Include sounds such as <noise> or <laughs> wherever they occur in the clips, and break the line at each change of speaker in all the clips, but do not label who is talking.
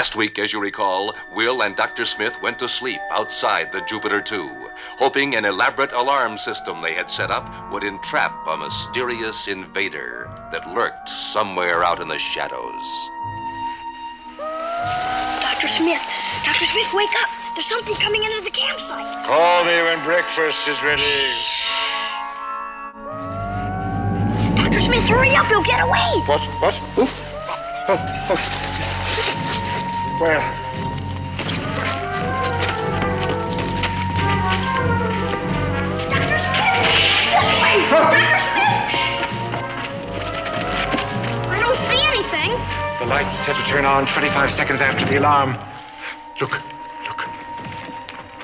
Last week, as you recall, Will and Dr. Smith went to sleep outside the Jupiter 2, hoping an elaborate alarm system they had set up would entrap a mysterious invader that lurked somewhere out in the shadows.
Dr. Smith, Dr. Smith, wake up. There's something coming into the campsite.
Call me when breakfast is ready.
Dr. Smith, hurry up. He'll get away.
What? What? Who? Oh, oh. Well,
Dr. Smith! I don't see anything.
the lights are set to turn on 25 seconds after the alarm. Look, look.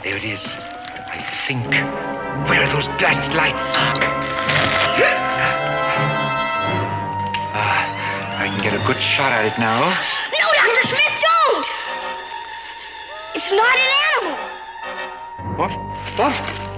There it is. I think. Where are those blasted lights? Ah, I can get a good shot at it now.
No, Dr. Smith, don't! It's not an animal.
What? What?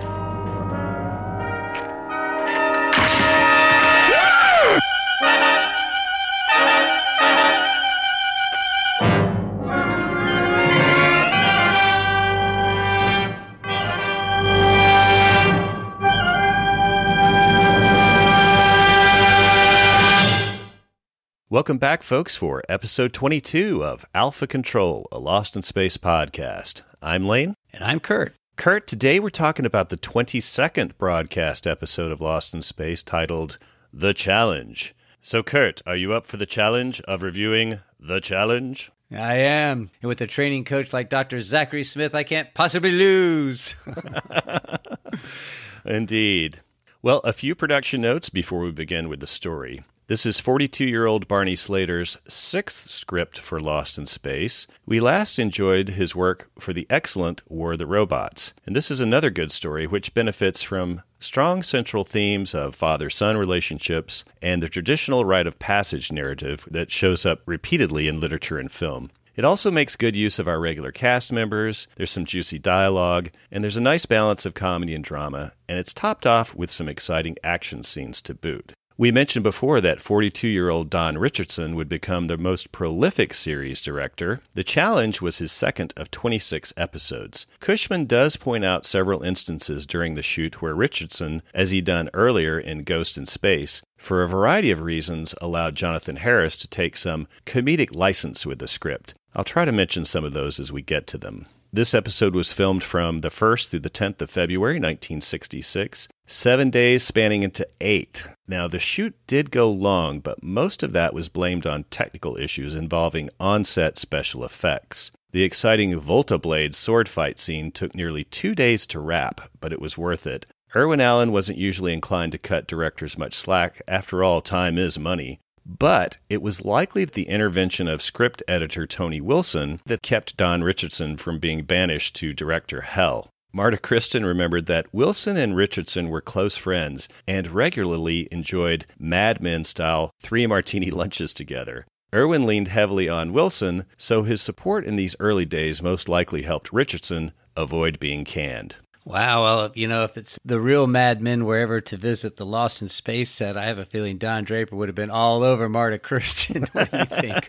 Welcome back, folks, for episode 22 of Alpha Control, a Lost in Space podcast. I'm Lane.
And I'm Kurt.
Kurt, today we're talking about the 22nd broadcast episode of Lost in Space titled The Challenge. So, Kurt, are you up for the challenge of reviewing The Challenge?
I am. And with a training coach like Dr. Zachary Smith, I can't possibly lose. <laughs> <laughs>
Indeed. Well, a few production notes before we begin with the story. This is 42 year old Barney Slater's sixth script for Lost in Space. We last enjoyed his work for the excellent War of the Robots. And this is another good story which benefits from strong central themes of father son relationships and the traditional rite of passage narrative that shows up repeatedly in literature and film. It also makes good use of our regular cast members, there's some juicy dialogue, and there's a nice balance of comedy and drama, and it's topped off with some exciting action scenes to boot. We mentioned before that 42 year old Don Richardson would become the most prolific series director. The challenge was his second of 26 episodes. Cushman does point out several instances during the shoot where Richardson, as he'd done earlier in Ghost in Space, for a variety of reasons allowed Jonathan Harris to take some comedic license with the script. I'll try to mention some of those as we get to them. This episode was filmed from the 1st through the 10th of February, 1966, seven days spanning into eight. Now, the shoot did go long, but most of that was blamed on technical issues involving on set special effects. The exciting Volta Blade sword fight scene took nearly two days to wrap, but it was worth it. Irwin Allen wasn't usually inclined to cut directors much slack. After all, time is money. But it was likely the intervention of script editor Tony Wilson that kept Don Richardson from being banished to director hell. Marta Kristen remembered that Wilson and Richardson were close friends and regularly enjoyed Mad Men style three martini <laughs> lunches together. Irwin leaned heavily on Wilson, so his support in these early days most likely helped Richardson avoid being canned.
Wow. Well, you know, if it's the real Mad Men were ever to visit the Lost in Space set, I have a feeling Don Draper would have been all over Marta <laughs> Kristen. what do you think?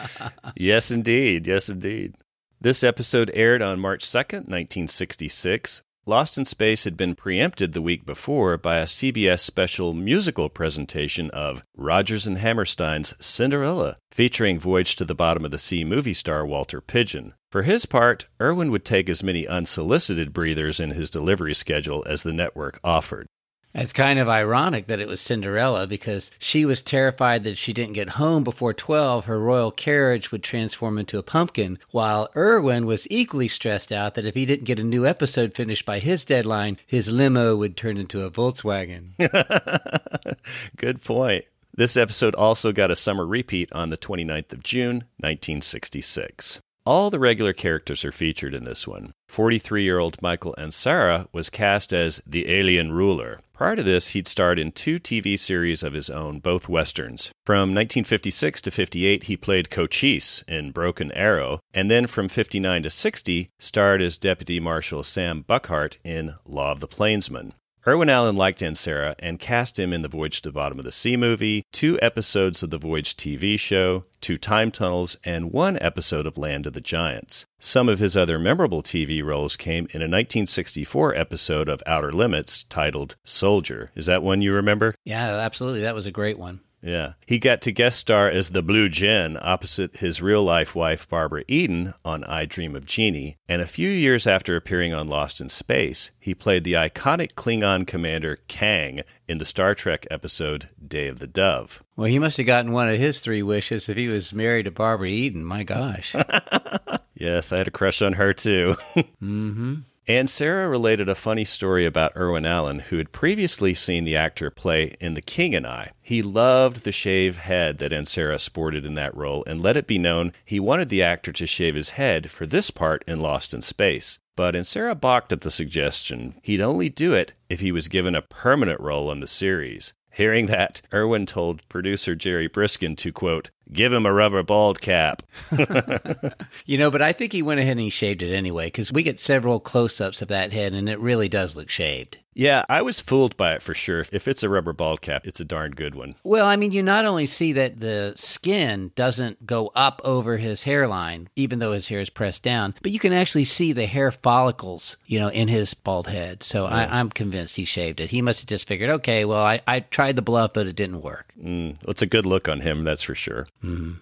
<laughs>
yes, indeed. Yes, indeed. This episode aired on March 2nd, 1966. Lost in Space had been preempted the week before by a CBS special musical presentation of Rodgers and Hammerstein's Cinderella, featuring Voyage to the Bottom of the Sea movie star Walter Pidgeon. For his part, Irwin would take as many unsolicited breathers in his delivery schedule as the network offered.
It's kind of ironic that it was Cinderella because she was terrified that if she didn't get home before 12, her royal carriage would transform into a pumpkin, while Irwin was equally stressed out that if he didn't get a new episode finished by his deadline, his limo would turn into a Volkswagen. <laughs>
Good point. This episode also got a summer repeat on the 29th of June, 1966. All the regular characters are featured in this one. 43 year old Michael Ansara was cast as the alien ruler. Prior to this, he'd starred in two TV series of his own, both westerns. From 1956 to 58, he played Cochise in Broken Arrow, and then from 59 to 60, starred as Deputy Marshal Sam Buckhart in Law of the Plainsman. Irwin Allen liked Ansara and cast him in the Voyage to the Bottom of the Sea movie, two episodes of the Voyage TV show, two time tunnels, and one episode of Land of the Giants. Some of his other memorable TV roles came in a 1964 episode of Outer Limits titled Soldier. Is that one you remember?
Yeah, absolutely. That was a great one.
Yeah. He got to guest star as the Blue Djinn opposite his real life wife, Barbara Eden, on I Dream of Jeannie. And a few years after appearing on Lost in Space, he played the iconic Klingon commander Kang in the Star Trek episode Day of the Dove.
Well, he must have gotten one of his three wishes if he was married to Barbara Eden. My gosh. <laughs>
yes, I had a crush on her too. <laughs>
Mm-hmm. Mm-hmm.
Ansara related a funny story about Irwin Allen, who had previously seen the actor play in The King and I. He loved the shave head that Ansara sported in that role and let it be known he wanted the actor to shave his head for this part in Lost in Space. But Ansara balked at the suggestion. He'd only do it if he was given a permanent role on the series. Hearing that, Irwin told producer Jerry Briskin to, quote, give him a rubber bald cap. <laughs> <laughs>
you know, but I think he went ahead and he shaved it anyway because we get several close ups of that head and it really does look shaved.
Yeah, I was fooled by it for sure. If it's a rubber bald cap, it's a darn good one.
Well, I mean, you not only see that the skin doesn't go up over his hairline, even though his hair is pressed down, but you can actually see the hair follicles, you know, in his bald head. So yeah. I, am convinced he shaved it. He must have just figured, okay, well, I, I tried the bluff, but it didn't work.
Mm, well, it's a good look on him, that's for sure.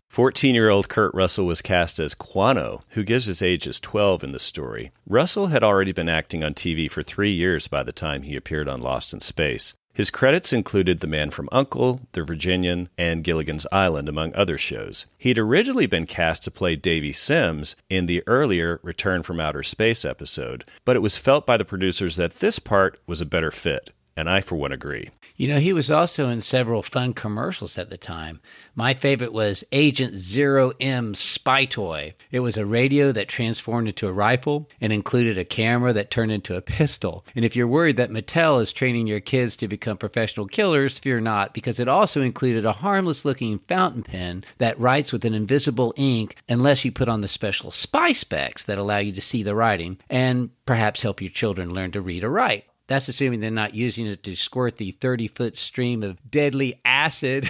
14 mm-hmm. year old Kurt Russell was cast as Quano, who gives his age as 12 in the story. Russell had already been acting on TV for three years by the time he appeared on Lost in Space. His credits included The Man from Uncle, The Virginian, and Gilligan's Island, among other shows. He'd originally been cast to play Davy Sims in the earlier Return from Outer Space episode, but it was felt by the producers that this part was a better fit and I, for one, agree.
You know, he was also in several fun commercials at the time. My favorite was Agent Zero M Spy Toy. It was a radio that transformed into a rifle and included a camera that turned into a pistol. And if you're worried that Mattel is training your kids to become professional killers, fear not, because it also included a harmless looking fountain pen that writes with an invisible ink unless you put on the special spy specs that allow you to see the writing and perhaps help your children learn to read or write. That's assuming they're not using it to squirt the 30 foot stream of deadly acid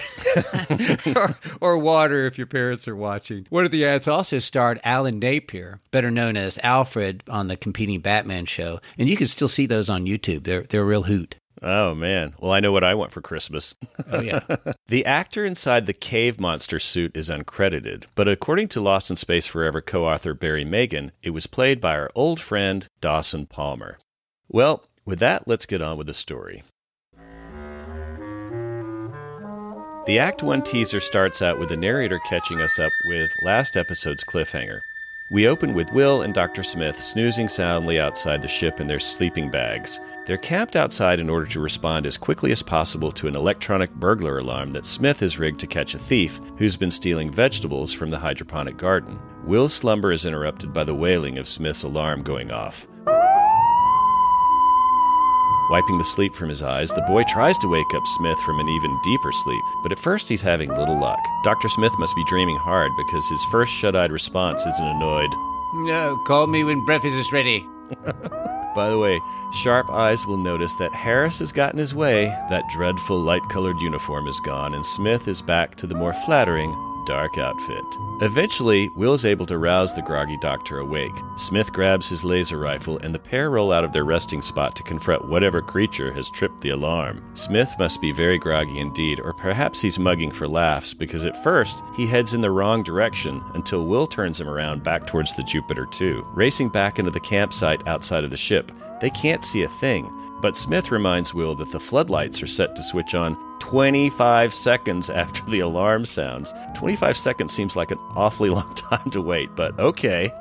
<laughs> or, or, water if your parents are watching. One of the ads also starred Alan Napier, better known as Alfred on the competing Batman show. And you can still see those on YouTube. They're, they're a real hoot.
Oh man. Well, I know what I want for Christmas.
Oh yeah. <laughs>
the actor inside the cave monster suit is uncredited, but according to Lost in Space Forever co-author Barry Magen, it was played by our old friend Dawson Palmer. Well, with that, let's get on with the story. The Act 1 teaser starts out with the narrator catching us up with last episode's cliffhanger. We open with Will and Dr. Smith snoozing soundly outside the ship in their sleeping bags. They're camped outside in order to respond as quickly as possible to an electronic burglar alarm that Smith has rigged to catch a thief who's been stealing vegetables from the hydroponic garden. Will's slumber is interrupted by the wailing of Smith's alarm going off. Wiping the sleep from his eyes, the boy tries to wake up Smith from an even deeper sleep, but at first he's having little luck. Dr. Smith must be dreaming hard because his first shut eyed response is an annoyed,
No, call me when breakfast is ready. <laughs>
By the way, sharp eyes will notice that Harris has gotten his way, that dreadful light colored uniform is gone, and Smith is back to the more flattering dark outfit. Eventually, Will is able to rouse the groggy doctor awake. Smith grabs his laser rifle, and the pair roll out of their resting spot to confront whatever creature has tripped the alarm. Smith must be very groggy indeed, or perhaps he's mugging for laughs, because at first he heads in the wrong direction until Will turns him around back towards the Jupiter 2. Racing back into the campsite outside of the ship, they can't see a thing. But Smith reminds Will that the floodlights are set to switch on 25 seconds after the alarm sounds. 25 seconds seems like an awfully <laughs> long time to wait, but okay.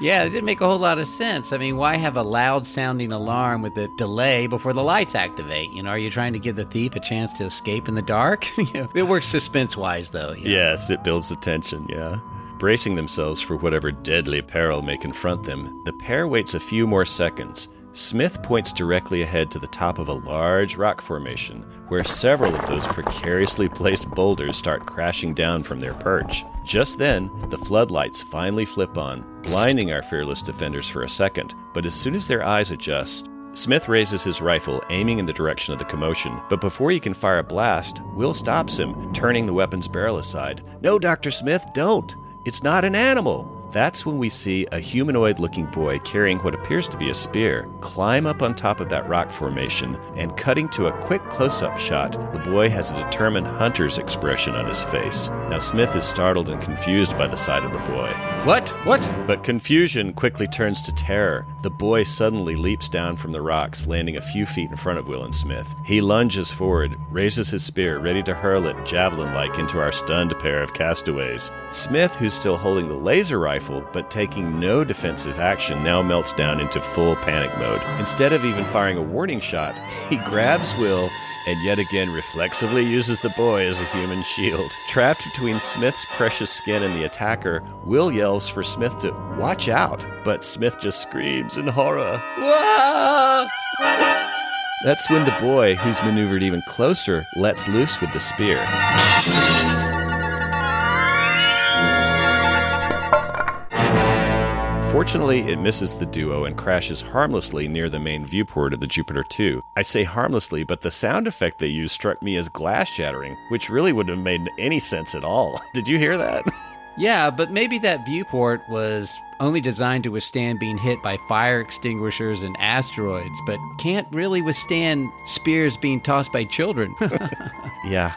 Yeah, it didn't make a whole lot of sense. I mean, why have a loud sounding alarm with a delay before the lights activate? You know, are you trying to give the thief a chance to escape in the dark? <laughs> you know, it works suspense wise, though. you know.
Yes, it builds the tension, yeah. Bracing themselves for whatever deadly peril may confront them, the pair waits a few more seconds. Smith points directly ahead to the top of a large rock formation, where several of those precariously placed boulders start crashing down from their perch. Just then, the floodlights finally flip on, blinding our fearless defenders for a second, but as soon as their eyes adjust, Smith raises his rifle, aiming in the direction of the commotion, but before he can fire a blast, Will stops him, turning the weapon's barrel aside. No, Dr. Smith, don't! It's not an animal! That's when we see a humanoid looking boy carrying what appears to be a spear climb up on top of that rock formation, and cutting to a quick close up shot, the boy has a determined hunter's expression on his face. Now, Smith is startled and confused by the sight of the boy.
What? What?
But confusion quickly turns to terror. The boy suddenly leaps down from the rocks, landing a few feet in front of Will and Smith. He lunges forward, raises his spear, ready to hurl it javelin like into our stunned pair of castaways. Smith, who's still holding the laser rifle but taking no defensive action, now melts down into full panic mode. Instead of even firing a warning shot, <laughs> he grabs Will and yet again reflexively uses the boy as a human shield. Trapped between Smith's precious skin and the attacker, Will yells for Smith to watch out, but Smith just screams in horror. That's when the boy, who's maneuvered even closer, lets loose with the spear. Fortunately, it misses the duo and crashes harmlessly near the main viewport of the Jupiter 2. I say harmlessly, but the sound effect they used struck me as glass shattering, which really wouldn't have made any sense at all. <laughs> Did you hear that? <laughs>
Yeah, but maybe that viewport was only designed to withstand being hit by fire extinguishers and asteroids, but can't really withstand spears being tossed by children. <laughs>
yeah.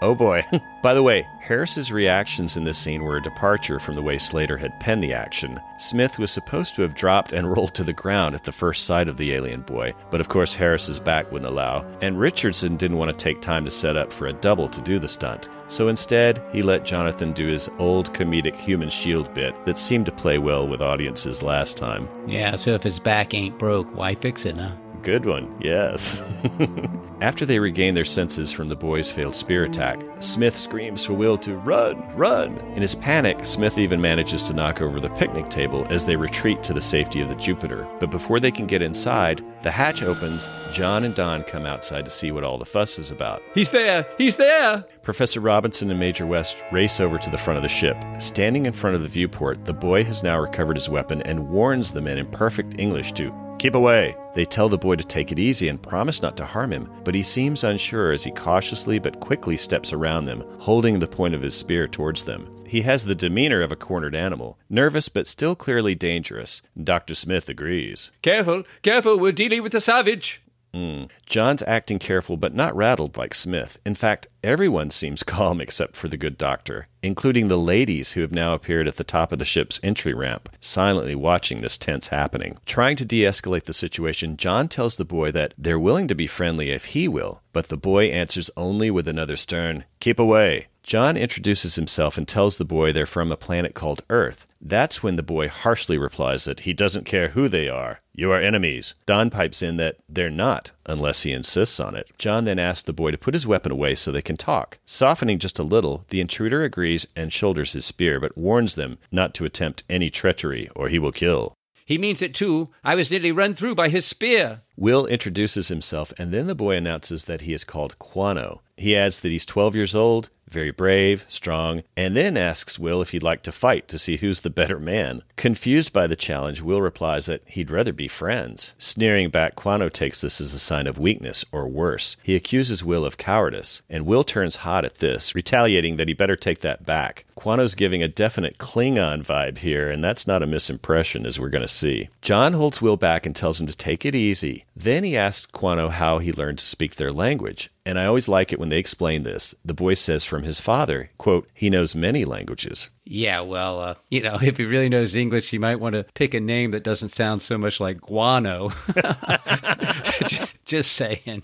oh boy. By the way, Harris's reactions in this scene were a departure from the way Slater had penned the action. Smith was supposed to have dropped and <laughs> rolled to the ground at the first sight of the alien boy, but of course Harris's back wouldn't allow, and Richardson didn't want to take time to set up for a double to do the stunt. So instead, he let Jonathan do his old comedic human shield bit that seemed to play well with audiences last time.
yeah, so if his back ain't broke, why fix it, huh?
Good one, yes. <laughs> After they regain their senses from the boy's failed spear attack, Smith screams for Will to run, run. In his panic, Smith even manages to knock over the picnic table as they retreat to the safety of the Jupiter. But before they can get inside, the hatch opens, John and Don come outside to see what all the fuss is about.
He's there! He's there!
Professor Robinson and Major West race over to the front of the ship. Standing in front of the viewport, the boy has now recovered his weapon and warns the men in perfect English to Keep away. They tell the boy to take it easy and promise not to harm him, but he seems unsure as he cautiously but quickly steps around them, holding the point of his spear towards them. He has the demeanor of a cornered animal, nervous but still clearly dangerous. Dr. Smith agrees.
Careful, careful, we're dealing with a savage.
Mm. John's acting careful but not rattled like Smith. In fact, everyone seems <laughs> calm except for the good doctor, including the ladies who have now appeared at the top of the ship's entry ramp, silently watching this tense happening. Trying to de escalate the situation, John tells the boy that they're willing to be friendly if he will, but the boy answers only with another stern, Keep away. John introduces himself and tells the boy they're from a planet called Earth. That's when the boy harshly replies that he doesn't care who they are. You are enemies. Don pipes in that they're not, unless he insists on it. John then asks the boy to put his weapon away so they can talk. Softening just a little, the intruder agrees and shoulders his spear, but warns them not to attempt any treachery or he will kill.
He means it too. I was nearly run through by his spear.
Will introduces himself, and then the boy announces that he is called Quano. He adds that he's 12 years old very brave, strong, and then asks Will if he'd like to fight to see who's the better man. Confused by the challenge, Will replies that he'd rather be friends. Sneering back, Quano takes this as a sign of weakness, or worse. He accuses Will of cowardice, and Will turns hot at this, retaliating that he better take that back. Quano's giving a definite Klingon vibe here, and that's not a misimpression, as we're going to see. John holds Will back and tells him to take it easy. Then he asks Quano how he learned to speak their language. And I always like it when they explain this. The boy says from his father, quote, he knows many languages.
Yeah, well, uh, you know, <laughs> if he really knows English, he might want to pick a name that doesn't sound so much like guano. <laughs> <laughs> Just saying.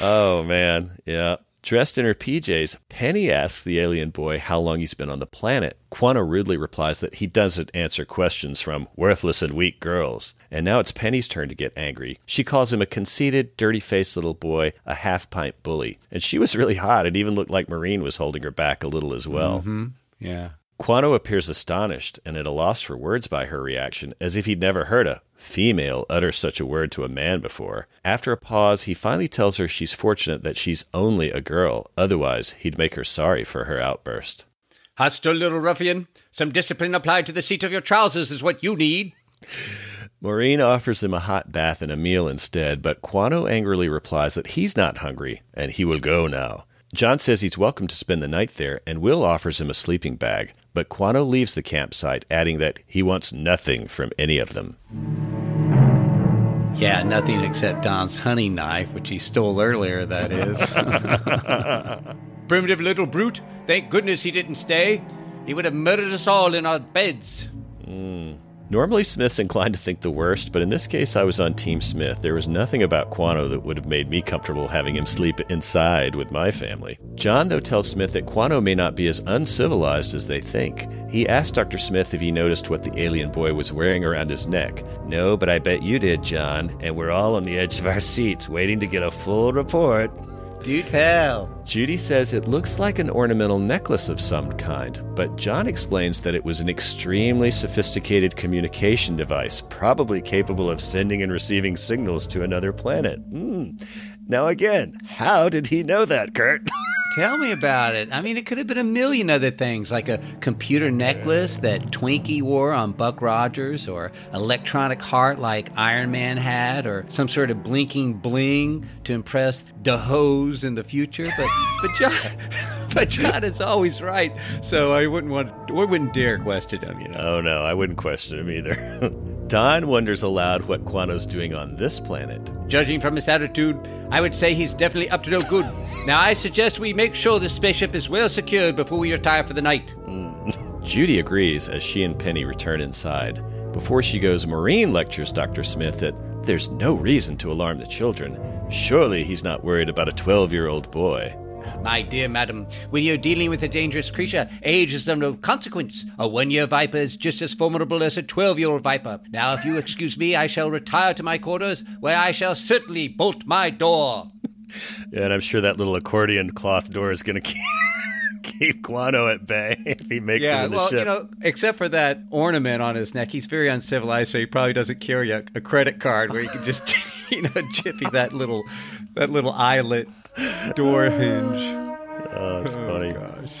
Oh, man. Yeah. Dressed in her PJs, Penny asks the alien boy how long he's been on the planet. Quano rudely replies that he doesn't answer questions from worthless and weak girls. And now it's Penny's turn to get angry. She calls him a conceited, dirty faced little boy, a half pint bully. And she was really hot. It even looked like Maureen was holding her back a little as well.
Mm-hmm. Yeah.
Quano appears astonished and at a loss for words by her reaction, as if he'd never heard a female utter such a word to a man before. After a pause, he finally tells her she's fortunate that she's only a girl, otherwise, he'd make her sorry for her outburst.
Hostile little ruffian, some discipline applied to the seat of your trousers is what you need.
Maureen offers him a hot bath and a meal instead, but Quano angrily replies that he's not hungry and he will go now. John says he's welcome to spend the night there, and Will offers him a sleeping bag, but Quano leaves the campsite, adding that he wants nothing from any of them.
Yeah, nothing except Don's hunting knife, which he stole earlier, that is. <laughs> Primitive little brute. Thank goodness he didn't stay. He would have murdered us all in our beds. Hmm.
Normally, Smith's inclined to think the worst, but in this case, I was on Team Smith. There was nothing about Quano that would have made me comfortable having him sleep inside with my family. John, though, tells Smith that Quano may not be as uncivilized as they think. He asked Dr. Smith if he noticed what the alien boy was wearing around his neck. No, but I bet you did, John, and we're all on the edge of our seats waiting to get a full report.
Do tell.
Judy says it looks like an ornamental necklace of some kind, but John explains that it was an extremely sophisticated communication device, probably capable of sending and receiving signals to another planet. Hmm. Now, again, how did he know that, Kurt? <laughs>
Tell me about it. I mean, it could have been a million other things, like a computer necklace that Twinkie wore on Buck Rogers, or electronic heart like Iron Man had, or some sort of blinking bling to impress the hoes in the future. But <laughs> but John, but John is always right, so I wouldn't want, I wouldn't dare question him. You know.
oh no, I wouldn't question him either. <laughs> Don wonders aloud what Quano's doing on this planet.
Judging from his attitude, I would say he's definitely up to no good. Now, I suggest we make sure the spaceship is well secured before we retire for the night. Hmm. <laughs>
Judy agrees as she and Penny return inside. Before she goes, Maureen lectures Dr. Smith that there's no reason to alarm the children. Surely he's not worried about a 12 year old boy.
My dear madam, when you're dealing with a dangerous creature, age is of no consequence. A one year viper is just as formidable as a 12 year old viper. Now, if you <laughs> excuse me, I shall retire to my quarters, where I shall certainly bolt my door.
Yeah, <laughs> And I'm sure that little accordion cloth door is going <laughs> to keep, keep Quano at bay if he makes it in the
well,
ship.
you know, except for that ornament on his neck, he's very uncivilized, so he probably doesn't carry a, a credit card where he can just, you know, jiffy that little, that little eyelet door hinge.
oh, that's funny.
Gosh.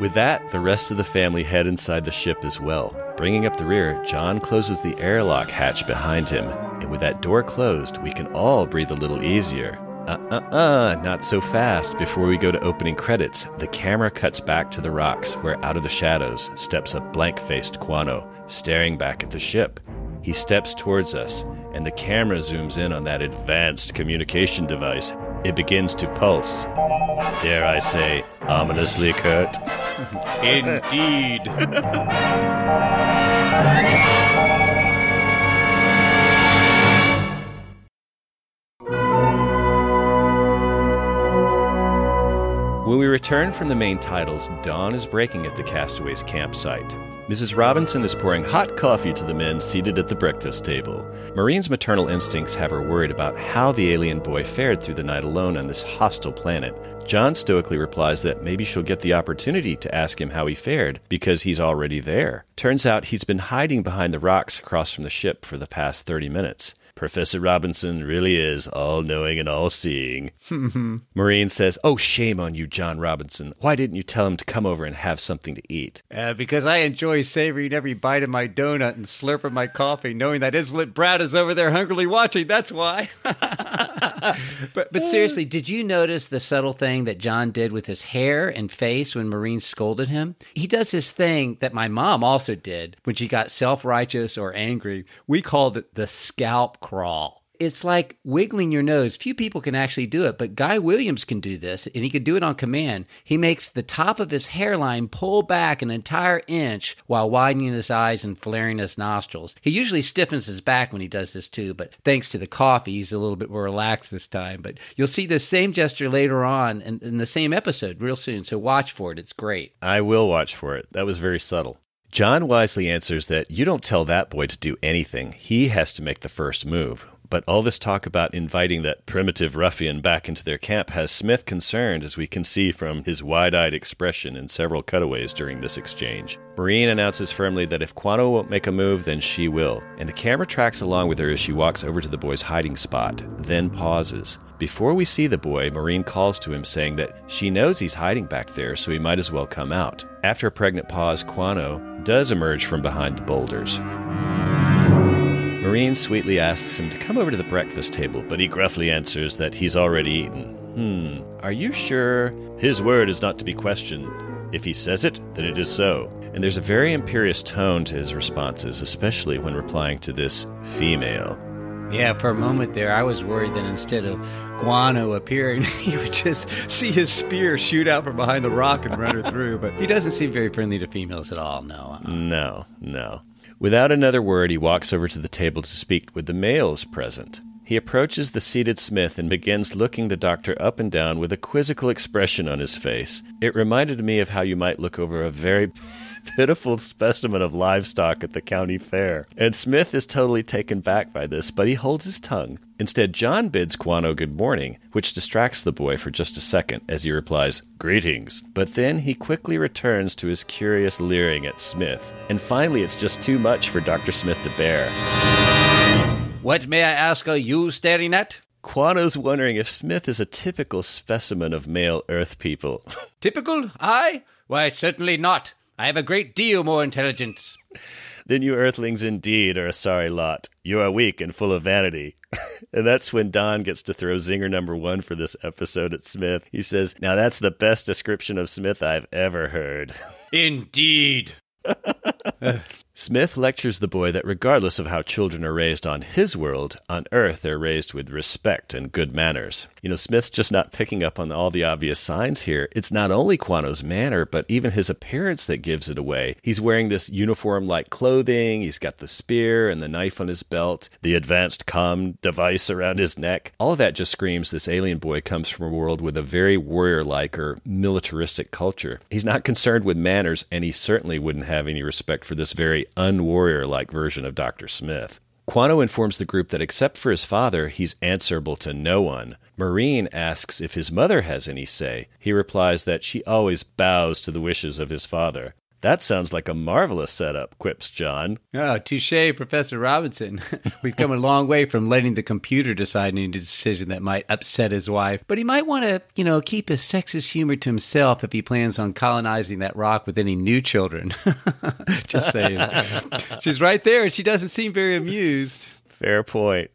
With that, the rest of the family head inside the ship as well. Bringing up the rear, John closes the airlock hatch behind him, and with that door closed, we can all breathe a little easier. Uh uh uh, not so fast. Before we go to opening credits, the camera cuts back to the rocks, where out of the shadows steps a blank faced Quano, staring back at the ship. He steps towards us, and the camera zooms in on that advanced communication device. It begins to pulse. Dare I say, ominously, Kurt? <laughs>
Indeed.
When we return from the main titles, dawn is breaking at the castaways' campsite. Mrs. Robinson is pouring hot coffee to the men seated at the breakfast table. Maureen's maternal instincts have her worried about how the alien boy fared through the night alone on this hostile planet. John stoically replies that maybe she'll get the opportunity to ask him how he fared because he's already there. Turns out he's been hiding behind the rocks across from the ship for the past 30 minutes. Professor Robinson really is all knowing and all seeing. <laughs> Maureen says, Oh, shame on you, John Robinson. Why didn't you tell him to come over and have something to eat?
Uh, because I enjoy savoring every bite of my donut and slurping my coffee, knowing that Islet Brad is over there hungrily watching. That's why. <laughs> but but seriously, did you notice the subtle thing that John did with his hair and face when Maureen scolded him? He does this thing that my mom also did when she got self righteous or angry. We called it the scalp crawl. It's like wiggling your nose. Few people can actually do it, but Guy Williams can do this, and he can do it on command. He makes the top of his hairline pull back an entire inch while widening his eyes and flaring his nostrils. He usually stiffens his back when he does this too, but thanks to the coffee, he's a little bit more relaxed this time. But you'll see the same gesture later on in, in the same episode real soon, so watch for it. It's great.
I will watch for it. That was very subtle. John wisely answers that you don't tell that boy to do anything. He has to make the first move. But all this talk about inviting that primitive ruffian back into their camp has Smith concerned, as we can see from his wide eyed expression in several cutaways during this exchange. Maureen announces firmly that if Quano won't make a move, then she will, and the camera tracks along with her as she walks over to the boy's hiding spot, then pauses. Before we see the boy, Maureen calls to him, saying that she knows he's hiding back there, so he might as well come out. After a pregnant pause, Quano does emerge from behind the boulders. Maureen sweetly asks him to come over to the breakfast table, but he gruffly answers that he's already eaten. Hmm, are you sure? His word is not to be questioned. If he says it, then it is so. And there's a very imperious tone to his responses, especially when replying to this female.
Yeah, for a moment there, I was worried that instead of Guano appearing, <laughs> you would just see his spear shoot out from behind the rock and run her through. But he doesn't seem very friendly to females at all, no. uh-uh.
No, no. Without another word, he walks over to the table to speak with the males present. He approaches the seated Smith and begins looking the doctor up and down with a quizzical expression on his face. It reminded me of how you might look over a very <laughs> pitiful specimen of livestock at the county fair. And Smith is totally taken back by this, but he holds his tongue. Instead, John bids Quano good morning, which distracts the boy for just a second as he replies, Greetings. But then he quickly returns to his curious leering at Smith. And finally, it's just too much for Dr. Smith to bear.
What may I ask are you staring at?
Quano's wondering if Smith is a typical specimen of male Earth people. <laughs>
Typical? I? Why, certainly not. I have a great deal more intelligence.
then you Earthlings indeed are a sorry lot. You are weak and full of vanity. <laughs> and that's when Don gets to throw zinger number one for this episode at Smith. He says, Now that's the best description of Smith I've ever heard. <laughs>
Indeed.
Smith lectures the boy that regardless of how children are raised on his world, on Earth they're raised with respect and good manners. You know, Smith's just not picking up on all the obvious signs here. It's not only Quano's manner, but even his appearance that gives it away. He's wearing this uniform like clothing, he's got the spear and the knife on his belt, the advanced comm device around his neck. All of that just screams this alien boy comes from a world with a very warrior like or militaristic culture. He's not concerned with manners, and he certainly wouldn't have any respect for this very unwarrior like version of Dr. Smith. Quano informs the group that except for his father, he's answerable to no one. Maureen asks if his mother has any say. He replies that she always bows to the wishes of his father. That sounds like a marvelous setup, quips John.
Oh, touche, Professor Robinson. <laughs> We've come a long way from letting the computer decide any decision that might upset his wife. But he might want to, you know, keep his sexist humor to himself if he plans on colonizing that rock with any new children. <laughs> Just saying. <laughs> She's right there, and she doesn't seem very amused.
Fair point.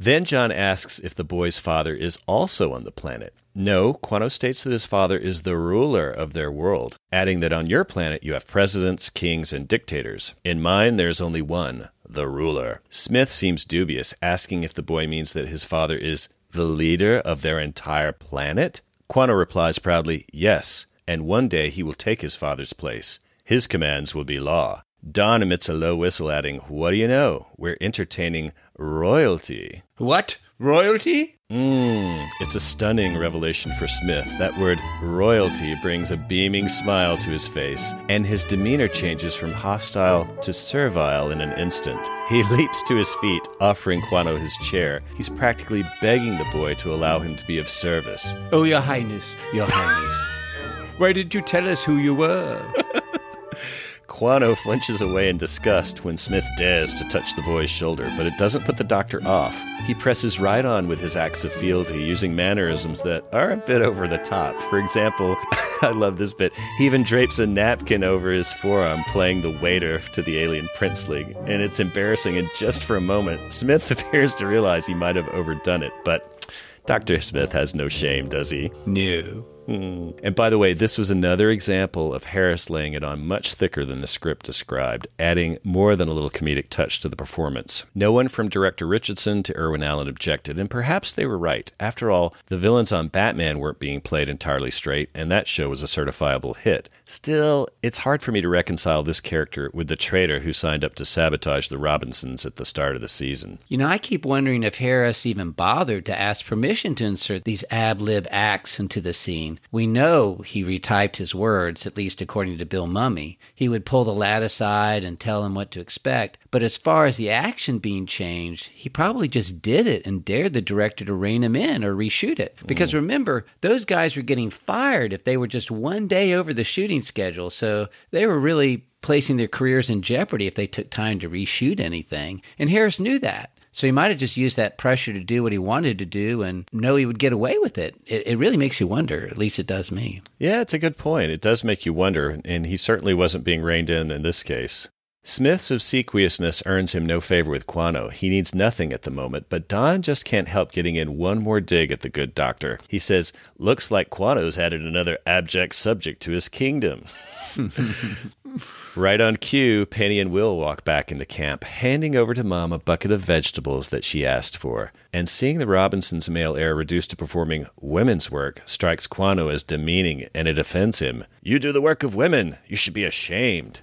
Then John asks if the boy's father is also on the planet. No, Quano states that his father is the ruler of their world, adding that on your planet you have presidents, kings, and dictators. In mine, there's only one, the ruler. Smith seems dubious, asking if the boy means that his father is the leader of their entire planet. Quano replies proudly, Yes, and one day he will take his father's place. His commands will be law. Don emits a low whistle, adding, What do you know? We're entertaining royalty.
What? Royalty?
Mmm, it's a stunning revelation for Smith. That word royalty brings a beaming smile to his face, and his demeanor changes from hostile to servile in an instant. He <laughs> leaps to his feet, offering Quano his chair. He's practically begging the boy to allow him to be of service.
Oh, Your Highness, Your Highness. <laughs> Why did you tell us who you were? <laughs>
Quano flinches away in disgust when Smith dares to touch the boy's shoulder, but it doesn't put the doctor off. He presses right on with his acts of fealty, using mannerisms that are a bit over the top. For example, <laughs> I love this bit. He even drapes a napkin over his forearm, playing the waiter to the alien princeling, and it's embarrassing. And just for a moment, Smith <laughs> appears to realize he might have overdone it, but Dr. Smith has no shame, does he?
No.
Mm. And by the way, this was another example of Harris laying it on much thicker than the script described, adding more than a little comedic touch to the performance. No one from director Richardson to Irwin Allen objected, and perhaps they were right. After all, the villains on Batman weren't being played entirely straight, and that show was a certifiable hit. Still, it's hard for me to reconcile this character with the traitor who signed up to sabotage the Robinsons at the start of the season.
You know, I keep wondering if Harris even bothered to ask permission to insert these ab lib acts into the scene. We know he retyped his words, at least according to Bill Mumy. He would pull the lad aside and tell him what to expect. But as far as the action being changed, he probably just did it and dared the director to rein him in or reshoot it. Because hmm. remember, those guys were getting fired if they were just one day over the shooting schedule. So they were really placing their careers in jeopardy if they took time to reshoot anything. And Harris knew that. So he might have just used that pressure to do what he wanted to do and know he would get away with it. It, it really makes you wonder. At least it does me.
Yeah, it's a good point. It does make you wonder, and he certainly wasn't being reined in in this case. Smith's obsequiousness earns him no favor with Quano. He needs nothing at the moment, but Don just can't help getting in one more dig at the good doctor. He says, Looks like Quano's added another abject subject to his kingdom. right on cue, Penny and Will walk back into camp, handing over to Mom a bucket of vegetables that she asked for. And seeing the Robinsons' male heir reduced to performing women's work strikes Quano as demeaning, and it offends him. You do the work of women. You should be ashamed.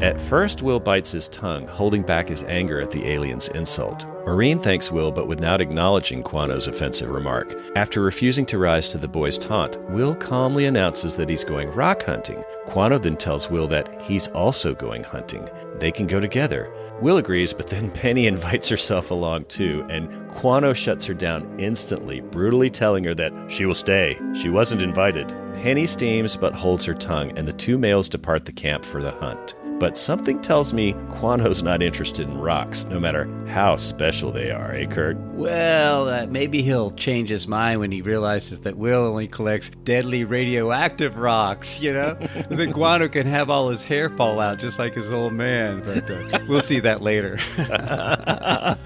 At first, Will bites his tongue, holding back his anger at the alien's insult. Maureen thanks Will, but without acknowledging Quano's offensive remark. After refusing to rise to the boy's taunt, Will calmly announces that he's going rock hunting. Quano then tells Will that he's also going hunting. They can go together. Will agrees, but then <laughs> Penny invites herself along too, and Quano shuts her down instantly, brutally telling her that she will stay. She wasn't invited. Penny steams but holds her tongue, and the two males depart the camp for the hunt. But something tells me Quano's not interested in rocks, no matter how special they are, eh, Kurt?
Well, uh, maybe he'll change his mind when he realizes that Will only collects deadly radioactive rocks, you know? <laughs> then Guano can have all his hair fall out just like his old man. <laughs> But uh, we'll see that later. <laughs>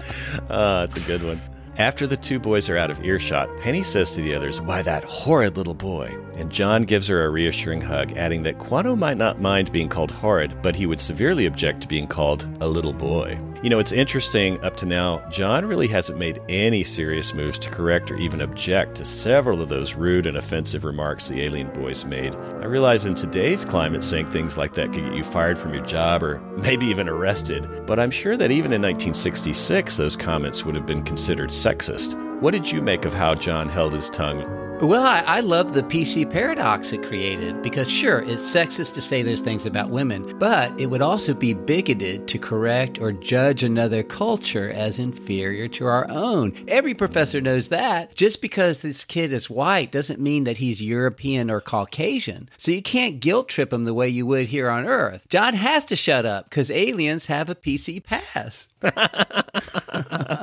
Ah, that's a good one. After the two boys are out of earshot, Penny says to the others, Why, that horrid little boy. And John gives her a reassuring hug, adding that Quano might not mind being called horrid, but he would severely object to being called a little boy. You know, it's interesting, up to now, John really hasn't made any serious moves to correct or even object to several of those rude and offensive remarks the alien boys made. I realize in today's climate, saying things like that could get you fired from your job or maybe even arrested, but I'm sure that even in 1966, those comments would have been considered sexist. What did you make of how John held his tongue
Well, I, I love the PC paradox it created because, sure, it's sexist to say those things about women, but it would also be bigoted to correct or judge another culture as inferior to our own. Every professor knows that. Just because this kid is white doesn't mean that he's European or Caucasian. So you can't guilt trip him the way you would here on Earth. John has to shut up because aliens have a PC pass. <laughs>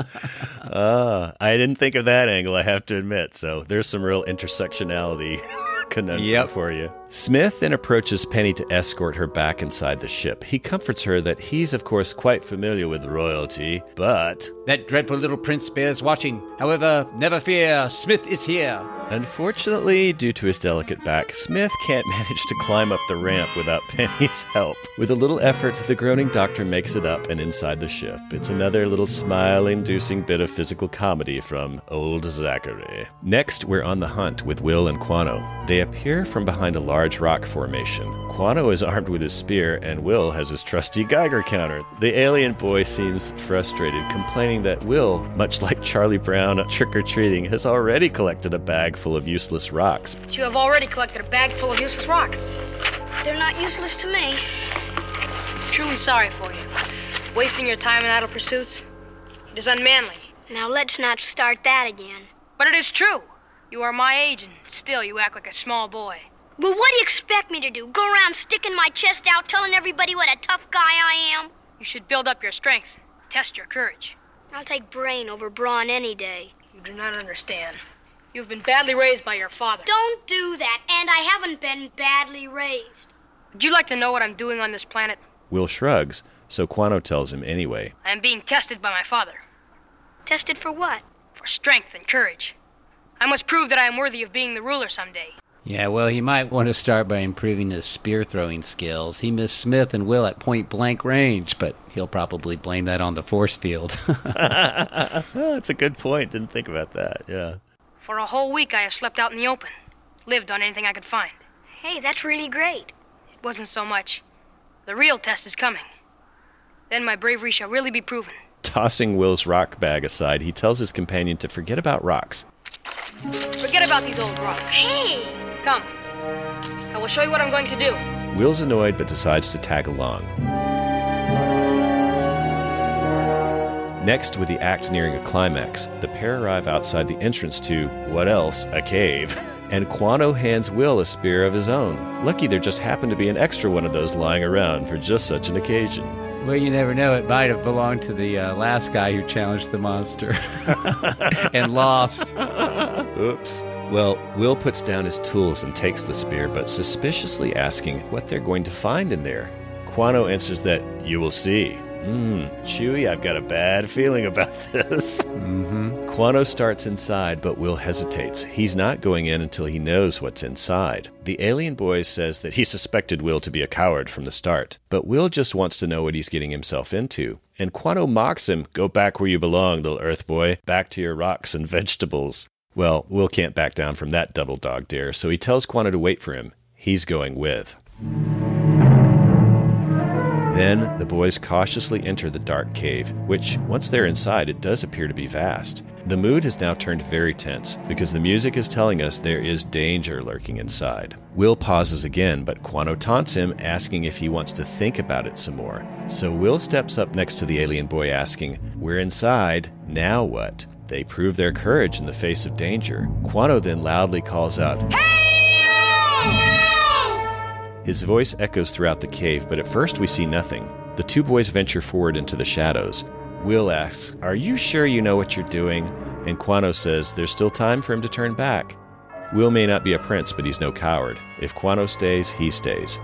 Uh, I didn't think of that angle, I have to admit. So there's some real intersectionality <laughs> conundrum
Yep.
for you. Smith then approaches Penny to escort her back inside the ship. He comforts her that he's, of course, quite familiar with royalty, but
That dreadful little prince bears watching. However, never fear, Smith is here.
Unfortunately, due to his delicate back, Smith can't <laughs> manage to climb up the ramp without <laughs> Penny's help. With a little effort, the groaning doctor makes it up and inside the ship. It's another little smile inducing bit of physical comedy from old Zachary. Next, we're on the hunt with Will and Quano. They appear from behind a large rock formation. Quano is armed with his spear, and Will has his trusty Geiger counter. The alien boy seems frustrated, complaining that Will, much like Charlie Brown trick or treating, has already collected a bag full of useless rocks.
You have already collected a bag full of useless rocks. They're not useless to me.
Truly sorry for you. Wasting your time in idle pursuits? It is unmanly.
Now let's not start that again.
But it is true. You are my age, and still you act like a small boy.
Well, what do you expect me to do? Go around sticking my chest out, telling everybody what a tough guy I am?
You should build up your strength, test your courage.
I'll take brain over brawn any day.
You do not understand. You've been badly raised by your father.
Don't do that, and I haven't been badly raised.
Would you like to know what I'm doing on this planet?
Will shrugs, so Quano tells him anyway.
I am being tested by my father
Tested for what?
for strength and courage. I must prove that I am worthy of being the ruler someday.
Yeah, well, he might want to start by improving his spear throwing skills. He missed Smith and Will at point blank range, but he'll probably blame that on the force field. <laughs>
Oh, that's a good point. Didn't think about that. Yeah.
For a whole week, I have slept out in the open, lived on anything I could find.
Hey, that's really great.
It wasn't so much. The real test is coming. Then my bravery shall really be proven.
Tossing Will's rock bag aside, he tells his companion to forget about rocks.
Forget about these old rocks.
Hey!
Come. I will show you what I'm going to do.
Will's annoyed but decides to tag along. Next, with the act nearing a climax, the pair arrive outside the entrance to, what else, a cave. <laughs> And Quano hands Will a spear of his own. Lucky there just happened to be an extra one of those lying around for just such an occasion.
well, you never know. It might have belonged to the uh, last guy who challenged the monster <laughs> and lost. <laughs>
Oops. Well, Will puts down his tools and takes the spear, but suspiciously asking what they're going to find in there. Quano answers that, You will see. Hmm, Chewie, I've got a bad feeling about <laughs> this. Mm-hmm. Quano starts inside, but Will hesitates. He's not going in until he knows what's inside. The alien boy says that he suspected Will to be a coward from the start, but Will just wants to know what he's getting himself into. And Quano mocks him, Go back where you belong, little Earth boy, back to your rocks and vegetables. Well, Will can't back down from that double dog dare, so he tells Quano to wait for him. He's going with. Then the boys cautiously enter the dark cave, which, once they're inside, it does appear to be vast. The mood has now turned very tense because the music is telling us there is danger lurking inside. Will pauses again, but Quano taunts him, asking if he wants to think about it some more. So Will steps up next to the alien boy, asking, We're inside, now what? They prove their courage in the face of danger. Quano then loudly calls out, his voice echoes throughout the cave, but at first we see nothing. The two boys venture forward into the shadows. Will asks, Are you sure you know what you're doing? And Quano says there's still time for him to turn back. Will may not be a prince, but he's no coward. If Quano stays, he stays.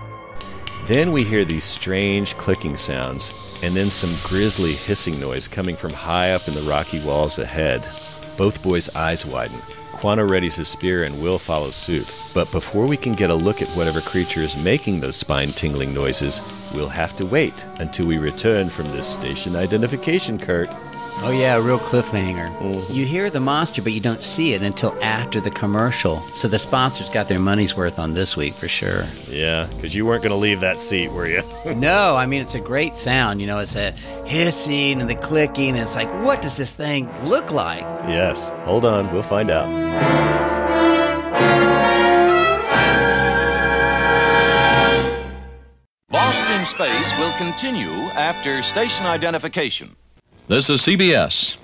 Then we hear these strange clicking sounds, and then some grisly hissing noise coming from high up in the rocky walls ahead. Both boys' eyes widen. Quano readies his spear and Will follows suit. But before we can get a look at whatever creature is making those spine tingling noises, we'll have to wait until we return from this station identification, Kurt.
Oh, yeah, a real cliffhanger. Mm-hmm. You hear the monster, but you don't see it until after the commercial. So the sponsors got their money's worth on this week for sure.
Yeah, because you weren't going to leave that seat, were you? <laughs>
no, I mean, it's a great sound. You know, it's a hissing and the clicking. And it's like, what does this thing look like?
yes. Hold on, we'll find out.
Lost in Space will continue after station identification.
This is CBS.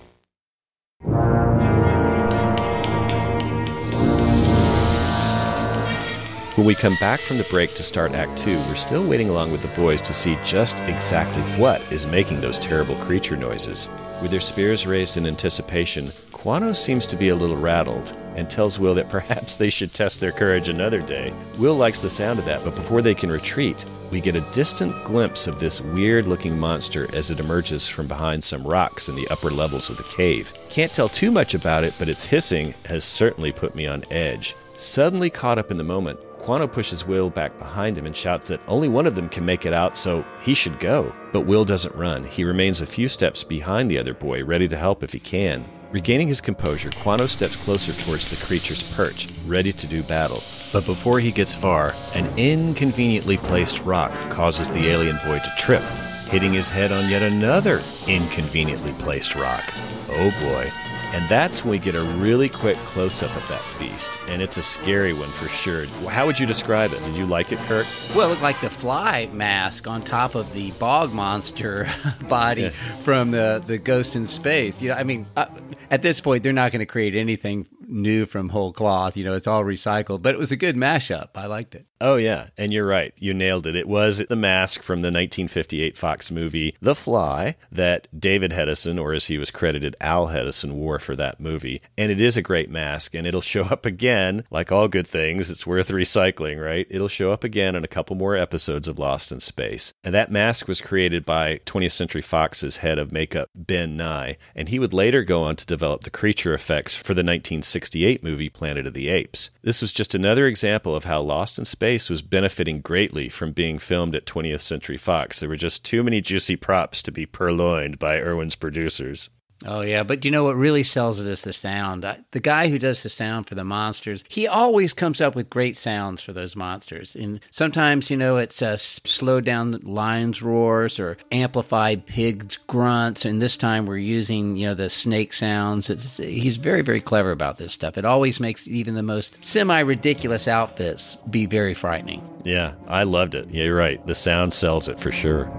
When we come back from the break to start Act 2, we're still waiting along with the boys to see just exactly what is making those terrible creature noises. With their spears raised in anticipation, Quano seems to be a little rattled and tells Will that <laughs> perhaps they should test their courage another day. Will likes the sound of that, but before they can retreat, we get a distant glimpse of this weird looking monster as it emerges from behind some rocks in the upper levels of the cave. Can't tell too much about it, but its hissing has certainly put me on edge. Suddenly caught up in the moment, Quano pushes Will back behind him and shouts that only one of them can make it out, so he should go. But Will doesn't run. He remains a few steps behind the other boy, ready to help if he can. Regaining his composure, Quano steps closer towards the creature's perch, ready to do battle. But before he gets far, an inconveniently placed rock causes the alien boy to trip, hitting his head on yet another inconveniently placed rock. Oh boy. And that's when we get a really quick close up of that beast. And it's a scary one for sure. How would you describe it? Did you like it, Kirk?
Well, it looked like the fly mask on top of the bog monster <laughs> body from the, the Ghost in Space. You know, I mean, uh, at this point, they're not going to create anything new from whole cloth. You know, it's all recycled, but it was a good mashup. I liked it.
Oh, yeah. And you're right. You nailed it. It was the mask from the 1958 Fox movie, The Fly, that David Hedison, or as he was credited, Al Hedison, wore for that movie. And it is a great mask, and it'll show up again. Like all good things, it's worth recycling, right? It'll show up again in a couple more episodes of Lost in Space. And that mask was created by 20th Century Fox's head of makeup, Ben Nye, and he would later go on to develop the creature effects for the 1968 movie Planet of the Apes. This was just another example of how Lost in Space was benefiting greatly from being filmed at 20th Century Fox. There were just too many juicy props to be purloined by Irwin's producers.
Oh yeah, but you know what really sells it is the sound. The guy who does the sound for the monsters, he always comes up with great sounds for those monsters. And sometimes, you know, it's uh, slowed down lions' roars or amplified pigs' grunts. And this time we're using, you know, the snake sounds. It's, he's very, very clever about this stuff. It always makes even the most semi-ridiculous outfits be very frightening.
Yeah, I loved it. Yeah, you're right. The sound sells it for sure.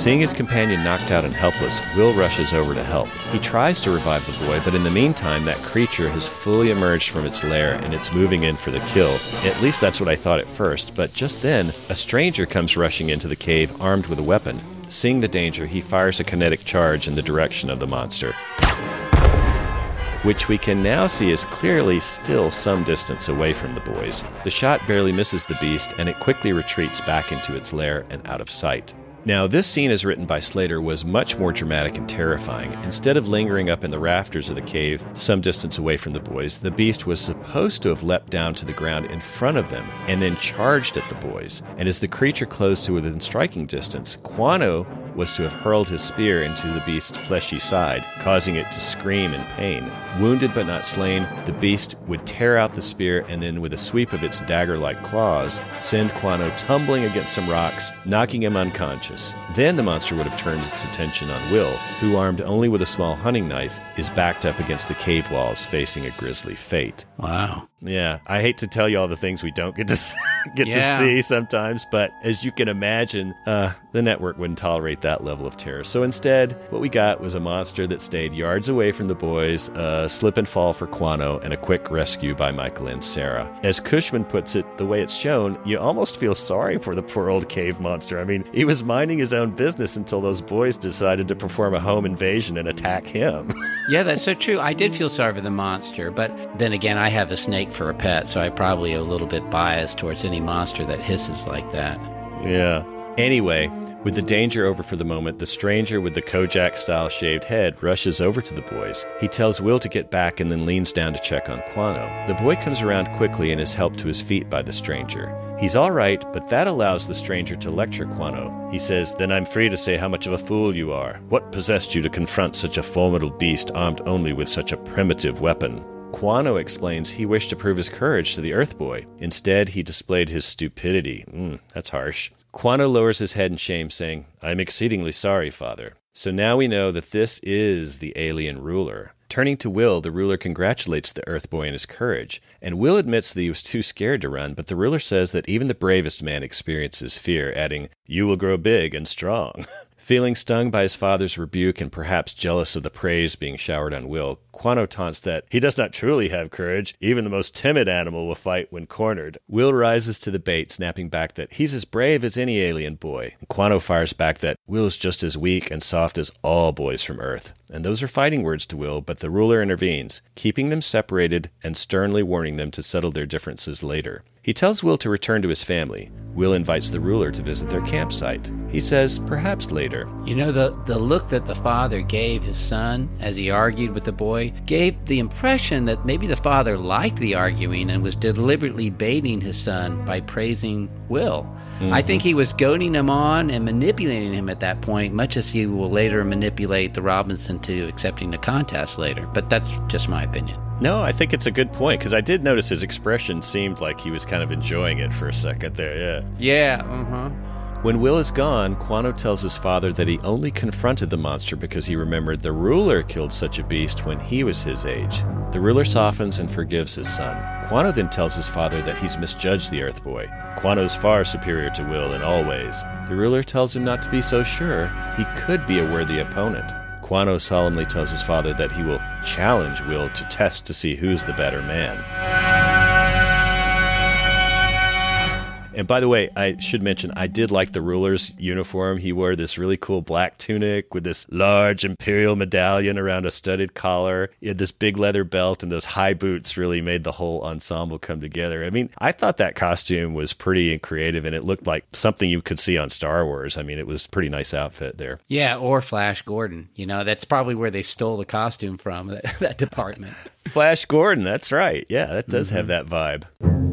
Seeing his companion knocked out and helpless, Will rushes over to help. He tries to revive the boy, but in the meantime, that creature has fully emerged from its lair and it's moving in for the kill. At least that's what I thought at first, but just then, a stranger comes rushing into the cave armed with a weapon. Seeing the danger, he fires a kinetic charge in the direction of the monster which we can now see is clearly still some distance away from the boys. The shot barely misses the beast, and it quickly retreats back into its lair and out of sight. Now, this scene as written by Slater was much more dramatic and terrifying. Instead of lingering up in the rafters of the cave, some distance away from the boys, the beast was supposed to have leapt down to the ground in front of them and then charged at the boys. And as the creature closed to within striking distance, Quano was to have hurled his spear into the beast's fleshy side, causing it to scream in pain. Wounded but not slain, the beast would tear out the spear and then, with a sweep of its dagger like claws, send Quano tumbling against some rocks, knocking him unconscious. Then the monster would have turned its attention on Will, who, armed only with a small hunting knife, is backed up against the cave walls facing a grisly fate.
Wow.
Yeah, I hate to tell you all the things we don't get to <laughs> get
Yeah.
to see sometimes, but as you can imagine, uh, the network wouldn't tolerate that level of terror. So instead, what we got was a monster that stayed yards away from the boys, a slip and fall for Quano, and a quick rescue by Michael and Sarah. As Cushman puts it, the way it's shown, you almost feel sorry for the poor old cave monster. I mean, he was minding his own business until those boys decided to perform a home invasion and attack him. <laughs>
Yeah, that's so true. I did feel sorry for the monster, but then again, I have a snake for a pet, so I probably a little bit biased towards any monster that hisses like that.
Yeah. Anyway, with the danger over for the moment, the stranger with the Kojak style shaved head rushes over to the boys. He tells Will to get back and then leans down to check on Quano. The boy comes around quickly and is helped to his feet by the stranger. He's all right, but that allows the stranger to lecture Quano. He says, Then I'm free to say how much of a fool you are. What possessed you to confront such a formidable beast armed only with such a primitive weapon? Quano explains he wished to prove his courage to the Earth Boy. Instead, he displayed his stupidity. Mm, that's harsh. Quano lowers his head in shame, saying, I'm exceedingly sorry, Father. So now we know that this is the alien ruler. Turning to Will, the ruler congratulates the Earth Boy on his courage, and Will admits that he was too scared to run, but the ruler says that even the bravest man experiences fear, adding, You will grow big and strong. <laughs> Feeling stung by his father's rebuke and perhaps jealous of the praise being showered on Will, Quano taunts that he does not truly have courage. Even the most timid animal will fight when cornered. Will rises to the bait, snapping back that he's as brave as any alien boy. Quano fires back that Will is just as weak and soft as all boys from Earth. And those are fighting words to Will, but the ruler intervenes, keeping them separated and sternly warning them to settle their differences later. He tells Will to return to his family. Will invites the ruler to visit their campsite. He says, perhaps later.
You know, the, the look that the father gave his son as he argued with the boy gave the impression that maybe the father liked the arguing and was deliberately baiting his son by praising Will. I think he was goading him on and manipulating him at that point, much as he will later manipulate the Robinson to accepting the contest later. But that's just my opinion.
No, I think it's a good point because I did notice his expression seemed like he was kind of enjoying it for a second there. Yeah.
Yeah, uh huh.
When Will is gone, Quano tells his father that he only confronted the monster because he remembered the ruler killed such a beast when he was his age. The ruler softens and forgives his son. Quano then tells his father that he's misjudged the Earth Boy. Quano's far superior to Will in all ways. The ruler tells him not to be so sure. He could be a worthy opponent. Quano solemnly tells his father that he will challenge Will to test to see who's the better man. And by the way, I should mention I did like the ruler's uniform. He wore this really cool black tunic with this large imperial medallion around a studded collar. He had this big leather belt and those high boots really made the whole ensemble come together. I mean, I thought that costume was pretty and creative and it looked like something you could see on Star Wars. I mean, it was a pretty nice outfit there.
Yeah, or Flash Gordon. You know, that's probably where they stole the costume from, that, <laughs> that department.
Flash Gordon, that's right. Yeah, that does mm-hmm. have that vibe.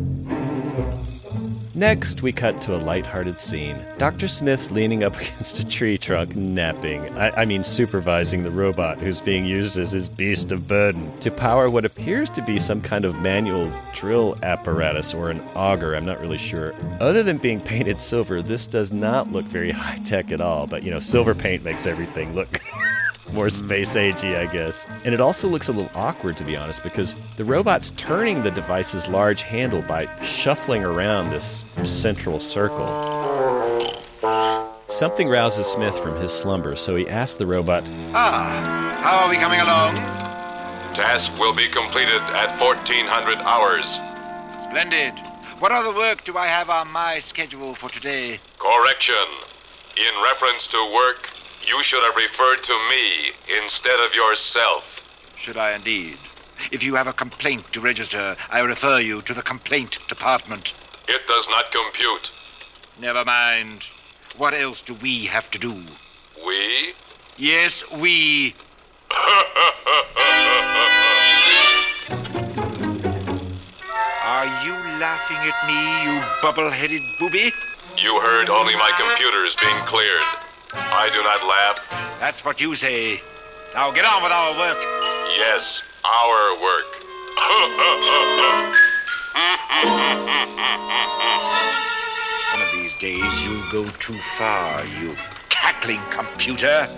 Next, we cut to a light-hearted scene. Dr. Smith's leaning up <laughs> against a tree trunk, napping. I, I, mean, supervising the robot who's being used as his beast of burden to power what appears to be some kind of manual drill apparatus or an auger. I'm not really sure. Other than being painted silver, this does not look very <laughs> high tech at all, but you know, silver paint makes everything look. <laughs> more space agey, I guess. And it also looks a little awkward, to be honest, because the robot's turning the device's large handle by shuffling around this central circle. Something rouses Smith from his slumber, so he asks the robot,
Ah, how are we coming along?
Task will be completed at 1400 hours.
Splendid. What other work do I have on my schedule for today?
Correction. In reference to work, you should have referred to me instead of yourself.
Should I indeed? If you have a complaint to register, I refer you to the complaint department.
It does not compute.
Never mind. What else do we have to do?
We?
Yes, we. <laughs> Are you laughing at me, you bubble headed booby?
You heard only my computers being cleared. I do not laugh.
That's what you say. Now get on with our work.
Yes, our work. <laughs>
One of these days you'll go too far, you cackling computer.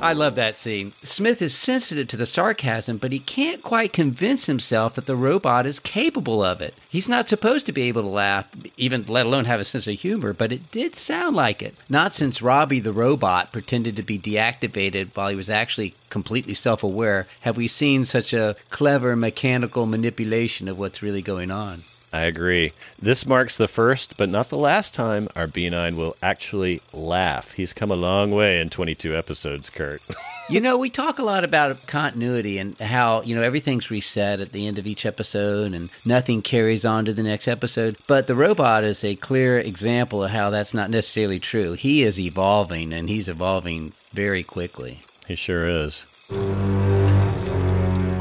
I love that scene. Smith is sensitive to the sarcasm, but he can't quite convince himself that the robot is capable of it. He's not supposed to be able to laugh, even let alone have a sense of humor, but it did sound like it. Not since Robby the robot pretended to be deactivated while he was actually completely self aware have we seen such a clever mechanical manipulation of what's really going on.
I agree. This marks the first, but not the last time our B9 will actually laugh. He's come a long way in 22 episodes, Kurt. <laughs>
you know, we talk a lot about continuity and how, you know, everything's reset at the end of each episode and nothing carries on to the next episode. But the robot is a clear example of how that's not necessarily true. He is evolving and he's evolving very quickly.
He sure is.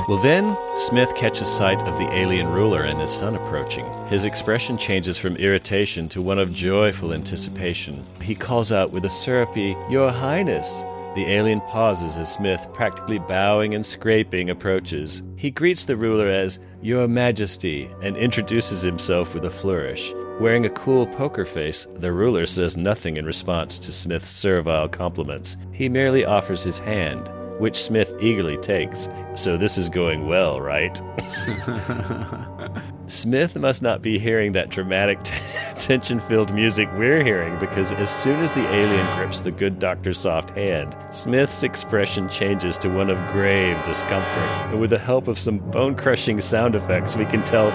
Well, then, Smith catches sight of the alien ruler and his son approaching. His expression changes from irritation to one of joyful anticipation. He calls out with a syrupy, Your Highness! The alien pauses as Smith, practically bowing and scraping, approaches. He greets the ruler as Your Majesty and introduces himself with a flourish. Wearing a cool poker face, the ruler says nothing in response to Smith's servile compliments. He merely offers his hand which Smith eagerly takes. So this is going well, right? <laughs> Smith must not be hearing that dramatic, t- <laughs> tension filled music we're hearing because as soon as the alien grips the good doctor's Soft hand, Smith's expression changes to one of grave discomfort. And with the help of some bone crushing sound effects, we can tell.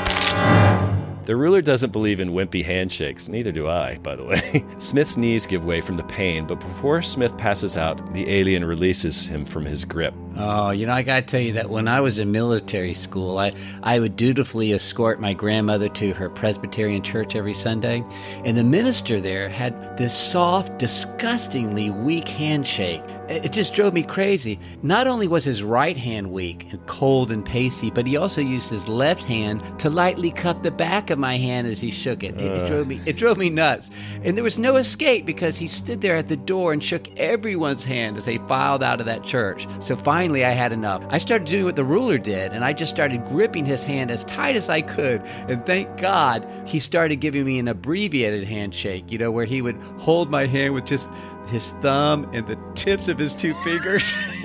The ruler doesn't believe in wimpy handshakes, neither do I, by the way. <laughs> Smith's knees give way from the pain, but before Smith passes out, the alien releases him from his grip.
Oh, you know, I gotta tell you that when I was in military school, I, I would dutifully escort my grandmother to her Presbyterian church every Sunday, and the minister there had this soft, disgustingly weak handshake. It just drove me crazy. Not only was his right hand weak and cold and pasty, but he also used his left hand to lightly cup the back of my hand as he shook it. It, uh. it drove me it drove me nuts. And there was no escape because he stood there at the door and shook everyone's hand as they filed out of that church. So finally finally I had enough. I started doing what the ruler did, and I just started gripping his hand as tight as I could. And thank God he started giving me an abbreviated handshake, you know, where he would hold my hand with just his thumb and the tips of his two fingers. <laughs>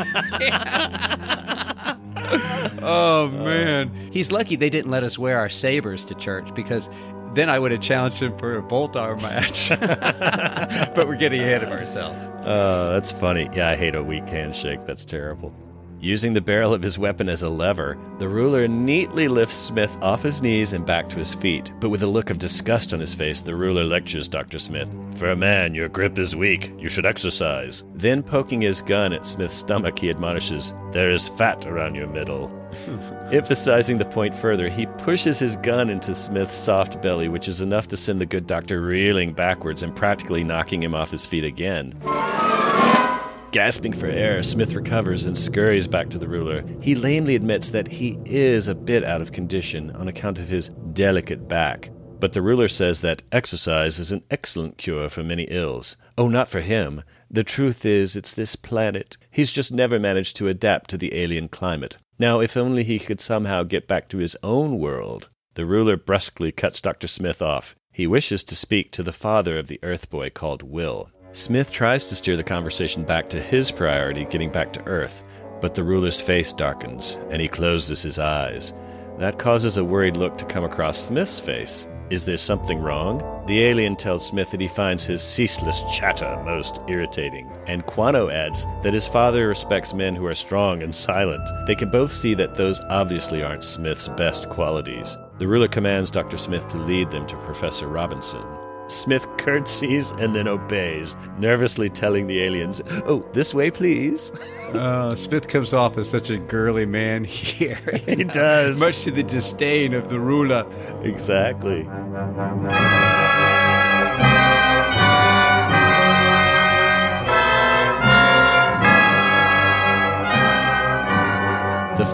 oh uh. man. He's lucky they didn't let us wear our sabers to church because then I would have challenged him for a bolt arm match. <laughs> but we're getting ahead of ourselves.
Oh, that's funny. Yeah, I hate a weak handshake. That's terrible. Using the barrel of his weapon as a lever, the ruler neatly lifts Smith off his knees and back to his feet. But with a look of disgust on his face, the ruler lectures Dr. Smith. For a man, your grip is weak. You should exercise. Then, poking his gun at Smith's stomach, he admonishes, There is fat around your middle. <laughs> Emphasizing the point further, he pushes his gun into Smith's soft belly, which is enough to send the good doctor reeling backwards and practically knocking him off his feet again. Gasping for air, Smith recovers and scurries back to the ruler. He lamely admits that he is a bit out of condition on account of his delicate back. But the ruler says that exercise is an excellent cure for many ills. Oh, not for him. The truth is, it's this planet. He's just never managed to adapt to the alien climate. Now, if only he could somehow get back to his own world. The ruler brusquely cuts Dr. Smith off. He wishes to speak to the father of the Earth boy called Will. Smith tries to steer the conversation back to his priority, getting back to Earth, but the ruler's face darkens, and he closes his eyes. That causes a worried look to come across Smith's face. Is there something wrong? The alien tells Smith that he finds his ceaseless chatter most irritating. And Quano adds that his father respects men who are strong and silent. They can both see that those obviously aren't Smith's best qualities. The ruler commands Dr. Smith to lead them to Professor Robinson. Smith curtsies and then obeys, nervously telling the aliens, Oh, this way, please. <laughs>
Uh, Smith comes off as such a girly man <laughs> here.
he does.
Much to the disdain of the ruler.
Exactly.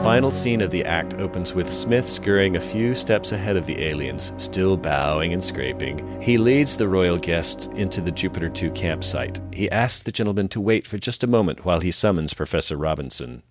Final scene of the act opens with Smith scurrying a few steps ahead of the aliens, still bowing and scraping. He leads the royal guests into the Jupiter 2 campsite. He asks the gentlemen to wait for just a moment while he summons Professor Robinson.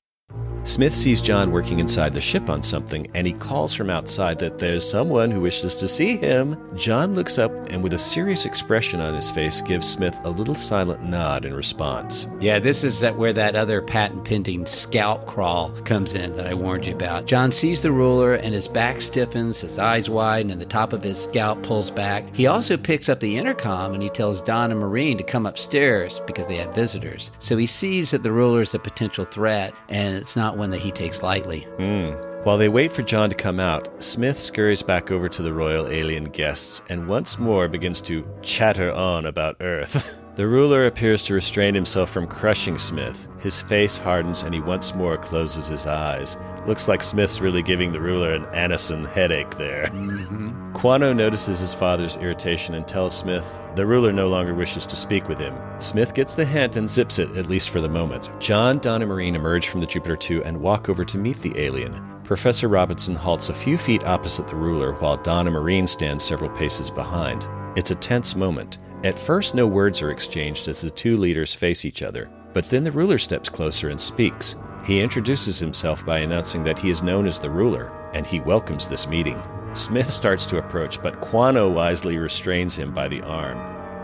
Smith sees John working inside the ship on something, and he calls from outside that there's someone who wishes to see him. John looks up and, with a serious expression on his face, gives Smith a little silent nod in response.
Yeah, this is where that other patent pending scalp crawl comes in that I warned you about. John sees the ruler, and his back stiffens, his eyes widen, and the top of his scalp pulls back. He also picks up the intercom and he tells Don and Maureen to come upstairs because they have visitors. So he sees that the ruler is a potential threat, and it's not one that he takes lightly.
Mm. While they wait for John to come out, Smith scurries back over to the royal alien guests and once more begins to chatter on about Earth. <laughs> the ruler appears to restrain himself from crushing Smith. His face hardens and he once more closes his eyes. Looks like Smith's really giving the ruler an Anacin headache there.
Mm-hmm.
Quano notices his father's irritation and tells Smith the ruler no longer wishes to speak with him. Smith gets the hint and zips it, at least for the moment. John, Don, and Maureen emerge from the Jupiter 2 and walk over to meet the alien. Professor Robinson halts a few feet opposite the ruler while Don and Maureen stand several paces behind. It's a tense moment. At first, no words are exchanged as the two leaders face each other, but then the ruler steps closer and speaks. He introduces himself by announcing that he is known as the ruler, and he welcomes this meeting. Smith starts to approach, but Quano wisely restrains him by the arm.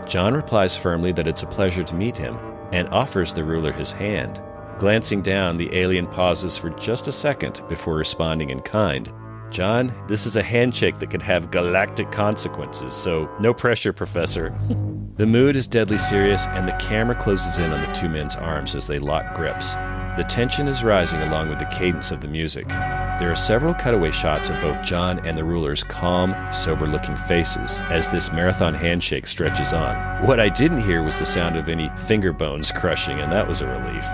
John replies firmly that it's a pleasure to meet him, and offers the ruler his hand. Glancing down, the alien pauses for just a second before responding in kind. John, this is a handshake that could have galactic consequences, so no pressure, Professor. <laughs> the mood is deadly serious, and the camera closes in on the two men's arms as they lock grips. The tension is rising along with the cadence of the music. There are several cutaway shots of both John and the ruler's calm, sober looking faces as this marathon handshake stretches on. What I didn't hear was the sound of any finger bones crushing, and that was a relief.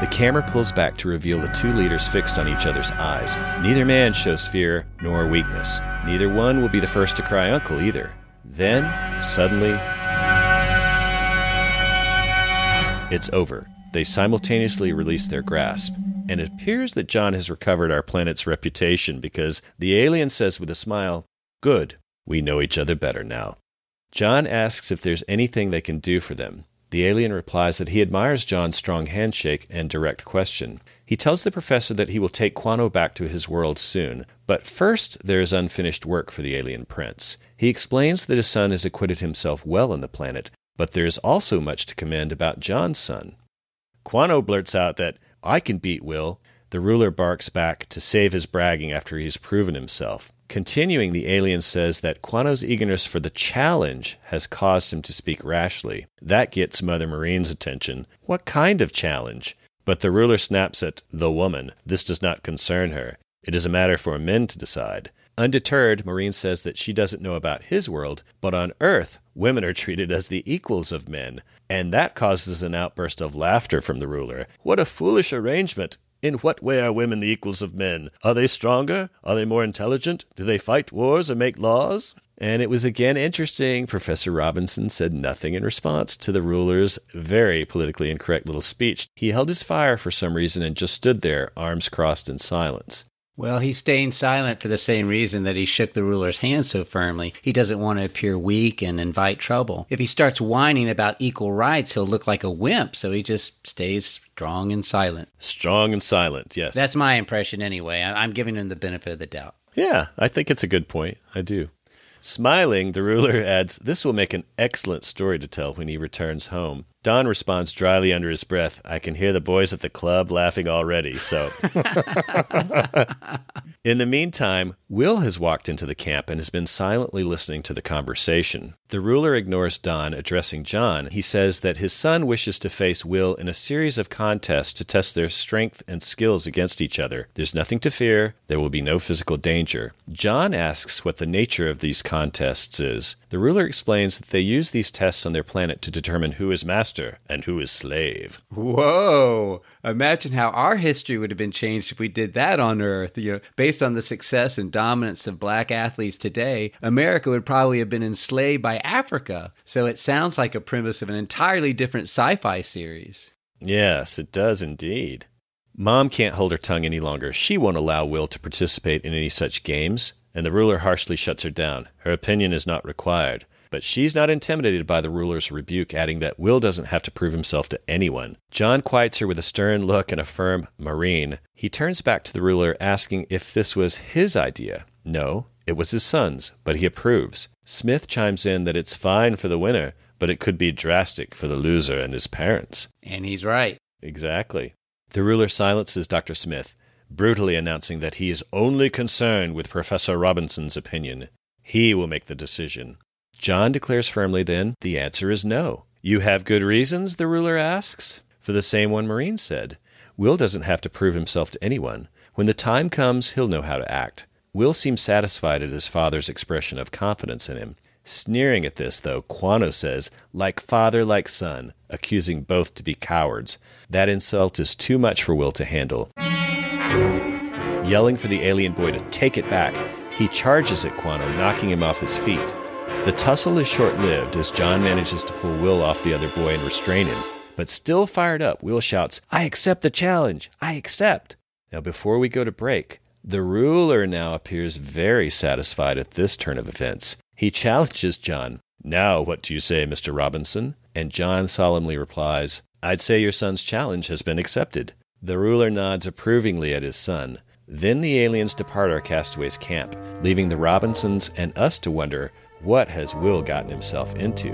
The camera pulls back to reveal the two leaders fixed on each other's eyes. Neither man shows fear nor weakness. Neither one will be the first to cry uncle either. Then, suddenly, it's over. They simultaneously release their grasp. And it appears that John has recovered our planet's reputation because the alien says with a smile, Good, we know each other better now. John asks if there's anything they can do for them. The alien replies that he admires John's strong handshake and direct question. He tells the professor that he will take Quano back to his world soon, but first there is unfinished work for the alien prince. He explains that his son has acquitted himself well on the planet, but there is also much to commend about John's son. Quano blurts out that, I can beat Will. The ruler barks back to save his bragging after he's proven himself. Continuing, the alien says that Quano's eagerness for the challenge has caused him to speak rashly. That gets Mother Maureen's attention. What kind of challenge? But the ruler snaps at the woman. This does not concern her. It is a matter for men to decide. Undeterred, Marine says that she doesn't know about his world, but on Earth, women are treated as the equals of men. And that causes an outburst of laughter from the ruler. What a foolish arrangement! In what way are women the equals of men? Are they stronger? Are they more intelligent? Do they fight wars or make laws? And it was again interesting. Professor Robinson said nothing in response to the ruler's very politically incorrect little speech. He held his fire for some reason and just stood there, arms crossed in silence.
Well, he's staying silent for the same reason that he shook the ruler's hand so firmly. He doesn't want to appear weak and invite trouble. If he starts whining about equal rights, he'll look like a wimp, so he just stays strong and silent.
Strong and silent, yes.
That's my impression anyway. I'm giving him the benefit of the doubt.
Yeah, I think it's a good point. I do. Smiling, the ruler adds, This will make an excellent story to tell when he returns home. Don responds dryly under his breath, I can hear the boys at the club laughing already, so. <laughs> In the meantime, Will has walked into the camp and has been silently listening to the conversation. The ruler ignores Don addressing John. He says that his son wishes to face Will in a series of contests to test their strength and skills against each other. There's nothing to fear, there will be no physical danger. John asks what the nature of these contests is. The ruler explains that they use these tests on their planet to determine who is master and who is slave.
Whoa! Imagine how our history would have been changed if we did that on Earth. You know, based on the success and dominance of black athletes today, America would probably have been enslaved by Africa. So it sounds like a premise of an entirely different sci-fi series.
Yes, it does indeed. Mom can't hold her tongue any longer. She won't allow Will to participate in any such games, and the ruler harshly shuts her down. Her opinion is not required. But she's not intimidated by the ruler's rebuke, adding that Will doesn't have to prove himself to anyone. John quiets her with a stern look and a firm Maureen. He turns back to the ruler, asking if this was his idea. No, it was his son's, but he approves. Smith chimes in that it's fine for the winner, but it could be drastic for the loser and his parents.
And he's right.
Exactly. The ruler silences Dr. Smith, brutally announcing that he is only concerned with Professor Robinson's opinion. He will make the decision. John declares firmly then, the answer is no. You have good reasons? the ruler asks. For the same one Maureen said. Will doesn't have to prove himself to anyone. When the time comes, he'll know how to act. Will seems satisfied at his father's expression of confidence in him. Sneering at this, though, Quano says, like father, like son, accusing both to be cowards. That insult is too much for Will to handle. Yelling for the alien boy to take it back, he charges at Quano, knocking him off his feet. The tussle is short lived as John manages to pull Will off the other boy and restrain him. But still fired up, Will shouts, I accept the challenge! I accept! Now, before we go to break, the ruler now appears very satisfied at this turn of events. He challenges John, Now, what do you say, Mr. Robinson? And John solemnly replies, I'd say your son's challenge has been accepted. The ruler nods approvingly at his son. Then the aliens depart our castaway's camp, leaving the Robinsons and us to wonder what has Will gotten himself into?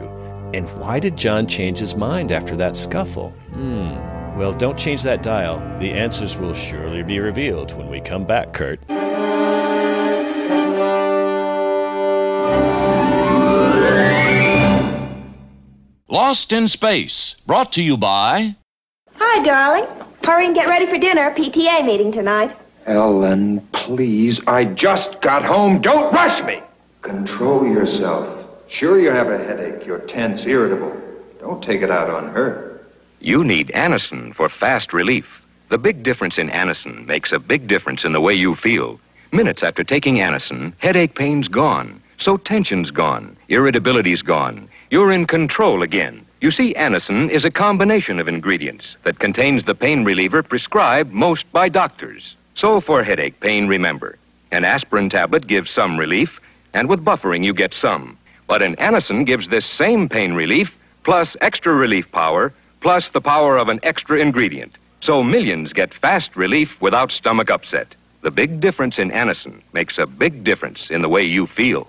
And why did John change his mind after that scuffle? Hmm. Well, don't change that dial. The answers will surely be revealed when we come back, Kurt.
Lost in Space, brought to you by.
Hi, darling. Hurry and get ready for dinner. PTA meeting tonight.
Ellen, please. I just got home. Don't rush me. Control yourself. Sure, you have a headache. You're tense, irritable. Don't take it out on her.
You need Anacin for fast relief. The big difference in Anacin makes a big difference in the way you feel. Minutes after taking Anacin, headache pain's gone. So tension's gone. Irritability's gone. You're in control again. You see, Anacin is a combination of ingredients that contains the pain reliever prescribed most by doctors. So for headache pain, remember, an aspirin tablet gives some relief, and with buffering you get some. But an Anacin gives this same pain relief plus extra relief power, plus the power of an extra ingredient. So millions get fast relief without stomach upset. The big difference in Anacin makes a big difference in the way you feel.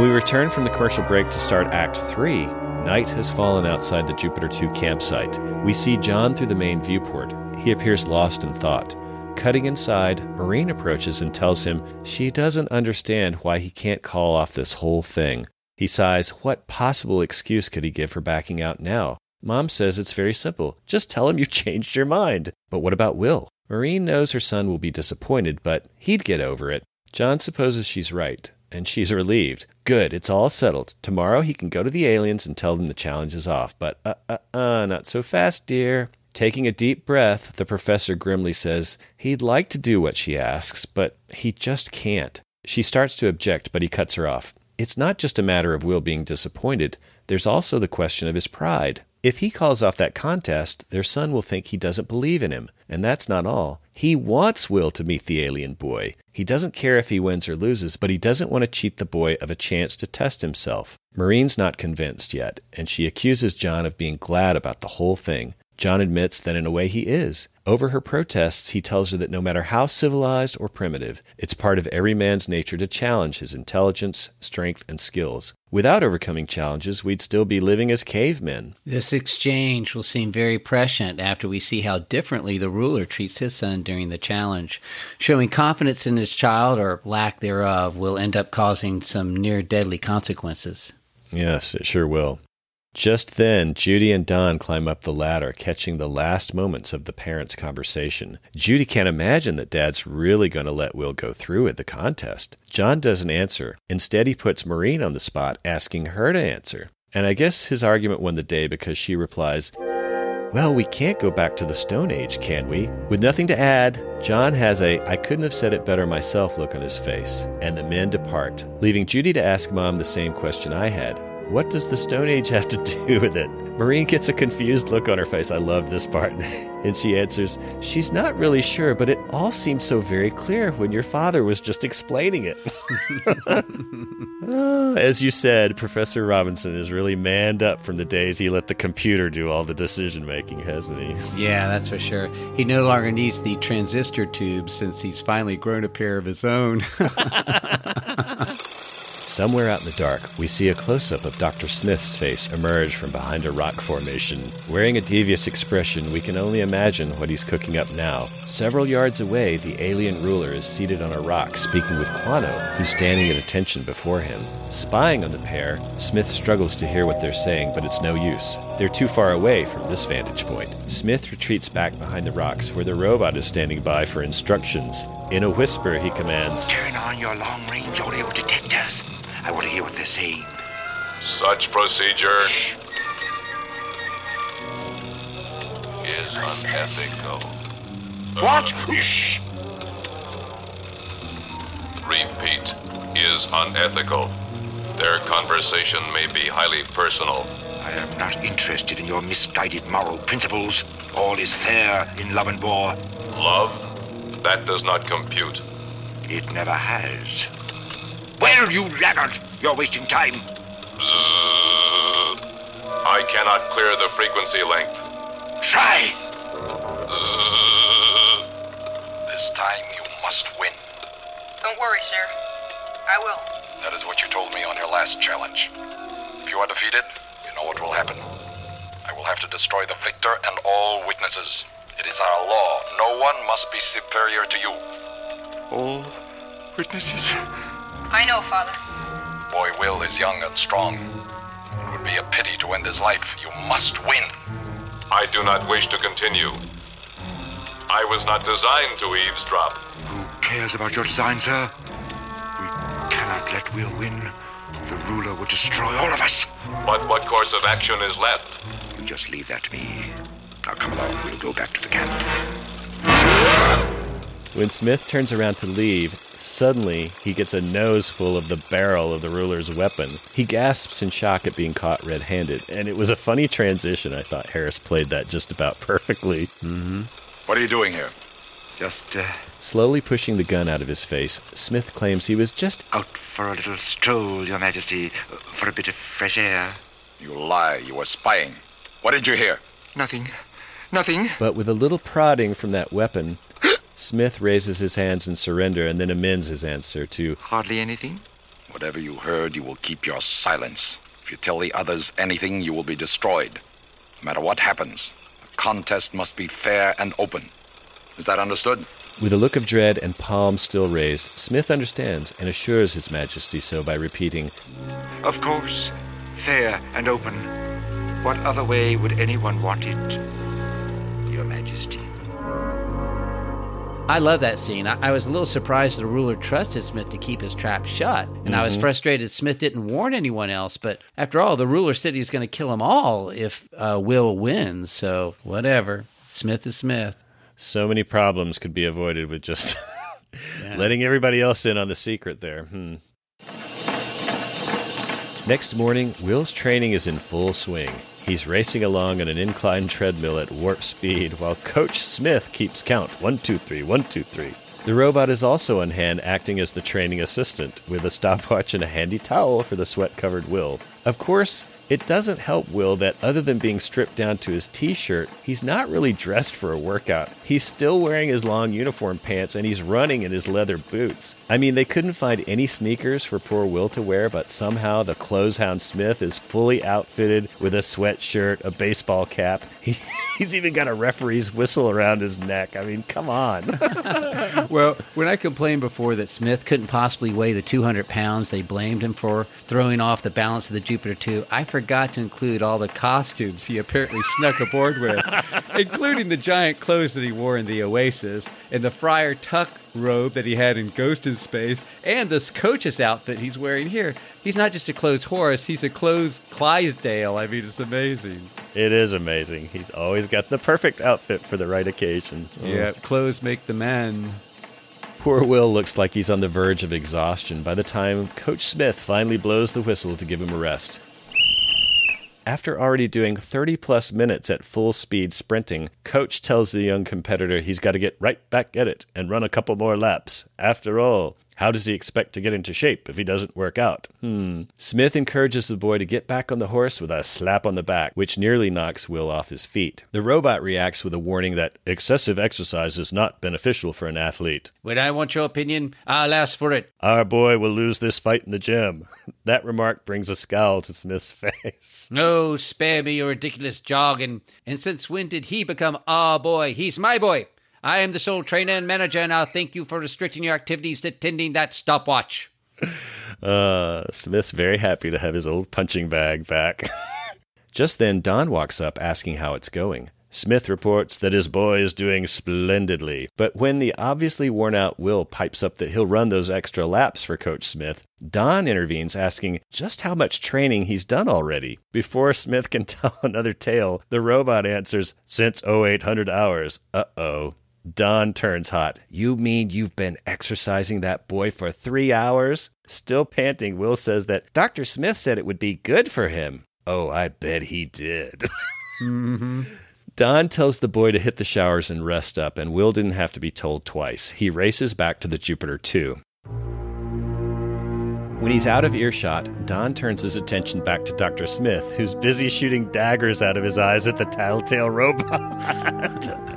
We return from the commercial break to start Act 3, night has fallen outside the Jupiter 2 campsite. We see John through the main viewport. He appears lost in thought. Cutting inside, Maureen approaches and tells him she doesn't understand why he can't call off this whole thing. He sighs, what possible excuse could he give for backing out now? Mom says it's very simple. Just tell him you <laughs> changed your mind. But what about Will? Maureen knows her son will be disappointed, but he'd get over it. John supposes she's right, and she's relieved. Good, it's all settled. Tomorrow he can go to the aliens and tell them the challenge is off. But, uh, uh, uh, not so fast, dear. Taking a deep breath, the professor grimly says he'd like to do what she asks, but he just can't. She starts to object, but he cuts her off. It's not just a matter of Will being disappointed, there's also the question of his pride. If he calls off that contest, their son will think he doesn't believe in him. And that's not all. He wants Will to meet the alien boy. He doesn't care if he wins or loses, but he doesn't want to cheat the boy of a chance to test himself. Maureen's not convinced yet, and she accuses John of being glad about the whole thing. John admits that in a way he is. Over her protests, he tells her that no matter how civilized or primitive, it's part of every man's nature to challenge his intelligence, strength, and skills. Without overcoming challenges, we'd still be living as cavemen.
This exchange will seem very prescient after we see how differently the ruler treats his son during the challenge. Showing confidence in his child, or lack thereof, will end up causing some near deadly consequences.
Yes, it sure will. Just then, Judy and Don climb up the ladder, catching the last moments of the parents' conversation. Judy can't imagine that Dad's really going to let Will go through with the contest. John doesn't answer. Instead, he puts Maureen on the spot, asking her to answer. And I guess his argument won the day because she replies, well, we can't go back to the Stone Age, can we? With nothing to add, John has a I couldn't have said it better myself look on his face, and the men depart, leaving Judy to ask Mom the same question I had what does the Stone Age have to <laughs> do with it? Maureen gets a confused look on her face. I love this part. <laughs> and she answers, She's not really sure, but it all seemed so very clear when your father was just explaining it. <laughs> As you said, Professor Robinson is really manned up from the days he let the computer do all the decision making, hasn't he?
Yeah, that's for sure. He no longer needs the transistor tube since he's finally grown a pair of his own.
Somewhere out in the dark, we see a close up of Dr. Smith's face emerge from behind a rock formation. Wearing a devious expression, we can only imagine what he's cooking up now. Several yards away, the alien ruler is seated on a rock speaking with Quano, who's standing at attention before him. Spying on the pair, Smith struggles to hear what they're saying, but it's no use. They're too far away from this vantage point. Smith retreats back behind the rocks where the robot is standing by for instructions. In a whisper, he commands
Turn on your long range audio detectors. I want to hear what they're saying.
Such procedure
Shh.
is unethical.
What? Shh.
Repeat, is unethical. Their conversation may be highly personal.
I am not interested in your misguided moral principles. All is fair in love and war.
Love? That does not compute.
It never has. Well, you laggard! You're wasting time.
Zzz. I cannot clear the frequency length.
Try!
Zzz. This time you must win.
Don't worry, sir. I will.
That is what you told me on your last challenge. If you are defeated, you know what will happen. I will have to destroy the victor and all witnesses. It is our law. No one must be superior to you.
All witnesses?
I know, Father.
Boy Will is young and strong. It would be a pity to end his life. You must win. I do not wish to continue. I was not designed to eavesdrop.
Who cares about your design, sir? We cannot let Will win. The ruler will destroy all of us.
But what course of action is left?
You just leave that to me. Now come along. We'll go back to the camp.
When Smith turns around to leave, suddenly he gets a nose full of the barrel of the ruler's weapon. He gasps in shock at being caught red handed, and it was a funny transition. I thought Harris played that just about <laughs> perfectly. Mm-hmm.
What are you doing here?
Just, uh,
Slowly pushing the gun out of his face, Smith claims he was just
Out for a little stroll, Your Majesty, for a bit of fresh air.
You lie. You were spying. What did you hear?
Nothing. Nothing.
But with a little prodding from that weapon, <gasps> Smith raises his hands in surrender and then amends his answer to
Hardly anything.
Whatever you heard, you will keep your silence. If you tell the others anything, you will be destroyed. No matter what happens, the contest must be fair and open. Is that understood?
With a look of dread and palm still raised, Smith understands and assures His Majesty so by repeating,
Of course. Fair and open. What other way would anyone want it?
I love that scene. I, I was a little surprised the ruler trusted Smith to keep his trap shut, and I was
Mhm.
frustrated Smith didn't warn anyone else. But after all, the ruler said he was going to kill them all if uh, Will wins. So whatever. Smith is Smith.
So many problems could be avoided with just <laughs> letting everybody else in on the secret there. Hmm. Next morning, Will's training is in full swing. He's racing along on an inclined treadmill at warp speed while Coach Smith keeps count one, two, three, one, two, three. The robot is also on hand acting as the training assistant, with a stopwatch and a handy towel for the sweat covered Will. Of course, it doesn't help Will that other than being stripped down to his t shirt, he's not really dressed for a workout. He's still wearing his long uniform pants and he's running in his leather boots. I mean, they couldn't find any sneakers for poor Will to wear, but somehow the clotheshound Smith is fully outfitted with a sweatshirt, a baseball cap. <laughs> He, he's even got a referee's whistle around his neck. I mean, come on. <laughs>
well, when I complained before that Smith couldn't possibly weigh the 200 pounds they blamed him for throwing off the balance of the Jupiter 2, I forgot to include all the costumes he apparently <laughs> snuck aboard with, including the giant clothes that he wore in the Oasis and the Friar Tuck robe that he had in Ghost in Space and this coach's outfit he's wearing here. He's not just a clothes horse, he's a clothes Clydesdale. I mean, it's amazing.
It is amazing. He's always got the perfect outfit for the right occasion. Mm.
Yeah, clothes make the man.
Poor Will looks like he's on the verge of exhaustion by the time Coach Smith finally blows the whistle to give him a rest. After already doing 30 plus minutes at full speed sprinting, Coach tells the young competitor he's got to get right back at it and run a couple more laps. After all, how does he expect to get into shape if he doesn't work out? Hmm. Smith encourages the boy to get back on the horse with a slap on the back, which nearly knocks Will off his feet. The robot reacts with a warning that excessive exercise is not beneficial for an athlete.
When I want your opinion, I'll ask for it.
Our boy will lose this fight in the gym. <laughs> that remark brings a scowl to Smith's <laughs> face.
No, spare me your ridiculous jargon. And since when did he become our boy? He's my boy. I am the sole trainer and manager, and I'll thank you for restricting your activities to tending that stopwatch.
Uh, Smith's very happy to have his old punching bag back. <laughs> Just then, Don walks up asking how it's going. Smith reports that his boy is doing splendidly, but when the obviously worn out Will pipes up that he'll run those extra laps for Coach Smith, Don intervenes asking just how much training he's done already. Before Smith can <laughs> tell another tale, the robot answers, Since 0800 hours. Uh oh. Don turns hot. You mean you've been exercising that boy for three hours? Still panting, Will says that Dr. Smith said it would be good for him. Oh, I bet he did. <laughs>
Mm-hmm.
Don tells the boy to hit the showers and rest up, and Will didn't have to be told twice. He races back to the Jupiter 2. When he's out of earshot, Don turns his attention back to Dr. Smith, who's busy shooting daggers out of his eyes at the tattletale robot. <laughs>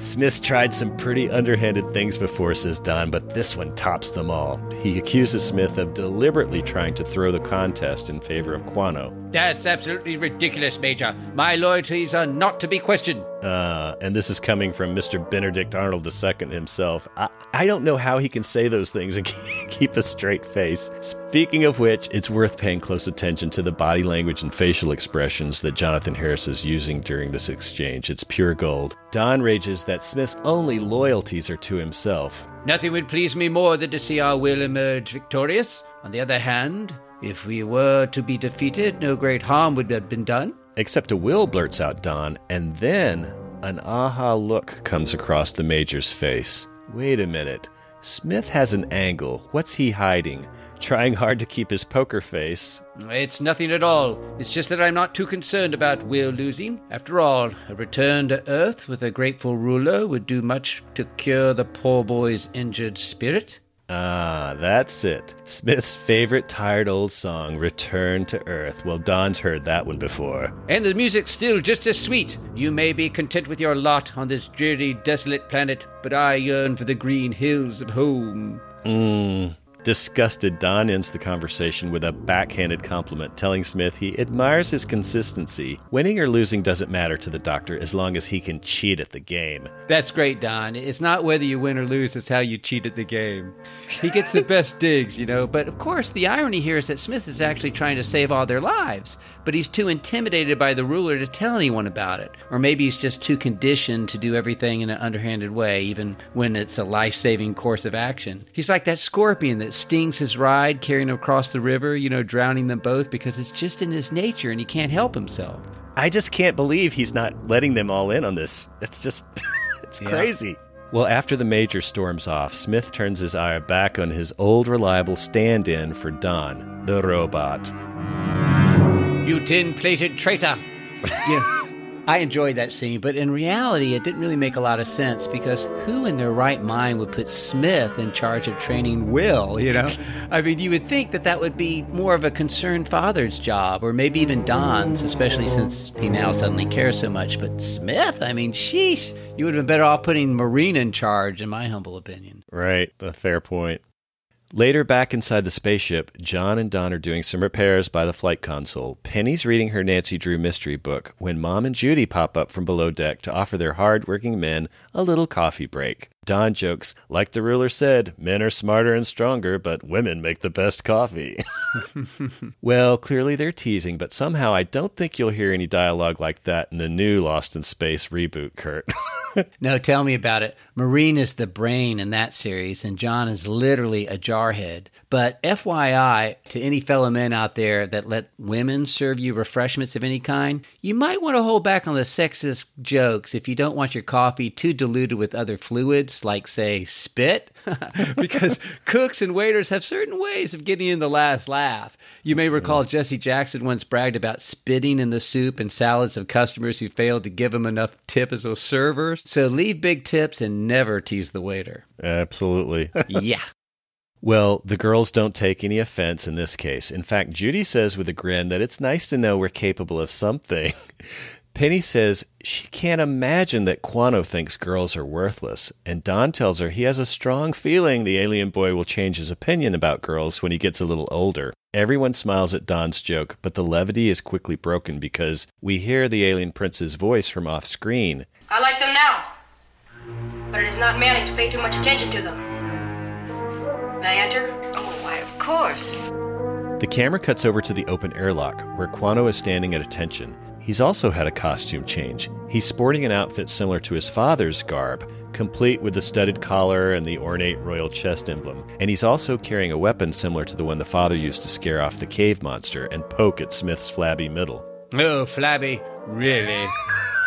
Smith's tried some pretty underhanded things before, says Don, but this one tops them all. He accuses Smith of deliberately trying to throw the contest in favor of Quano.
That's absolutely ridiculous, Major. My loyalties are not to be questioned.
Uh, and this is coming from Mr. Benedict Arnold II himself. I, I don't know how he can say those things and <laughs> keep a straight face. Speaking of which, it's worth paying close attention to the body language and facial expressions that Jonathan Harris is using during this exchange. It's pure gold. Don rages that Smith's only loyalties are to himself.
Nothing would please me more than to see our will emerge victorious. On the other hand, if we were to be defeated, no great harm would have been done.
Except a will blurts out Don, and then an aha look comes across the Major's face. Wait a minute. Smith has an angle. What's he hiding? Trying hard to keep his poker face.
It's nothing at all. It's just that I'm not too concerned about Will losing. After all, a return to Earth with a grateful ruler would do much to cure the poor boy's injured spirit.
Ah, that's it. Smith's favorite tired old song, Return to Earth. Well, Don's heard that one before.
And the music's still just as sweet. You may be content with your lot on this dreary, desolate planet, but I yearn for the green hills of home.
Mmm. Disgusted, Don ends the conversation with a backhanded compliment, telling Smith he admires his consistency. Winning or losing doesn't matter to the doctor as long as he can cheat at the game.
That's great, Don. It's not whether you win or lose, it's how you cheat at the game. He gets the best digs, you know, but of course, the irony here is that Smith is actually trying to save all their lives, but he's too intimidated by the ruler to tell anyone about it. Or maybe he's just too conditioned to do everything in an underhanded way, even when it's a life saving course of action. He's like that scorpion that stings his ride, carrying him across the river, you know, drowning them both because it's just in his nature and he can't help himself.
I just can't believe he's not letting them all in on this. It's just, <laughs> it's
Yeah.
crazy. Well, after the major storms off, Smith turns his eye back on his old reliable stand in for Don, the robot.
You tin plated traitor! <laughs> yeah. I enjoyed that scene, but in reality, it didn't really make a lot of sense because who in their right mind would put Smith in charge of training Will, you know? <laughs> I mean, you would think that that would be more of a concerned father's job, or maybe even Don's, especially since he now suddenly cares so much. But Smith, I mean, sheesh, you would have been better off putting Maureen in charge, in my humble opinion.
Right, a fair point. Later, back inside the spaceship, John and Don are doing some repairs by the flight console. Penny's reading her Nancy Drew mystery book when Mom and Judy pop up from below deck to offer their hard-working men a little coffee break. Don jokes, like the ruler said, men are smarter and stronger, but women make the best coffee. <laughs> well, clearly they're teasing, but somehow I don't think you'll hear any dialogue like that in the new Lost in Space reboot, Kurt. <laughs>
No, tell me about it. Maureen is the brain in that series, and John is literally a jarhead. But FYI, to any fellow men out there that let women serve you refreshments of any kind, you might want to hold back on the sexist jokes if you don't want your coffee too diluted with other fluids, like, say, spit. <laughs> because cooks and waiters have certain ways of getting in the last laugh. You may mm-hmm. recall Jesse Jackson once bragged about spitting in the soup and salads of customers who failed to give him enough tip as a server. So leave big tips and never tease the waiter.
Absolutely. <laughs> <laughs>
yeah.
Well, the girls don't take any offense in this case. In fact, Judy says with a grin that it's nice to know we're capable of something. Penny says she can't imagine that Quano thinks girls are worthless, and Don tells her he has a strong feeling the alien boy will change his opinion about girls when he gets a little older. Everyone smiles at Don's joke, but the levity is quickly broken because we hear the alien prince's voice from off screen.
I like them now, but it is not manly to pay too much attention to them. May I enter?
Oh, why, of course.
The camera cuts over to the open airlock, where Quano is standing at attention. He's also had a costume change. He's sporting an outfit similar to his father's garb, complete with the studded collar and the ornate royal chest emblem. And he's also carrying a weapon similar to the one the father used to scare off the cave monster and poke at Smith's flabby middle.
Oh, Flabby, really? <laughs>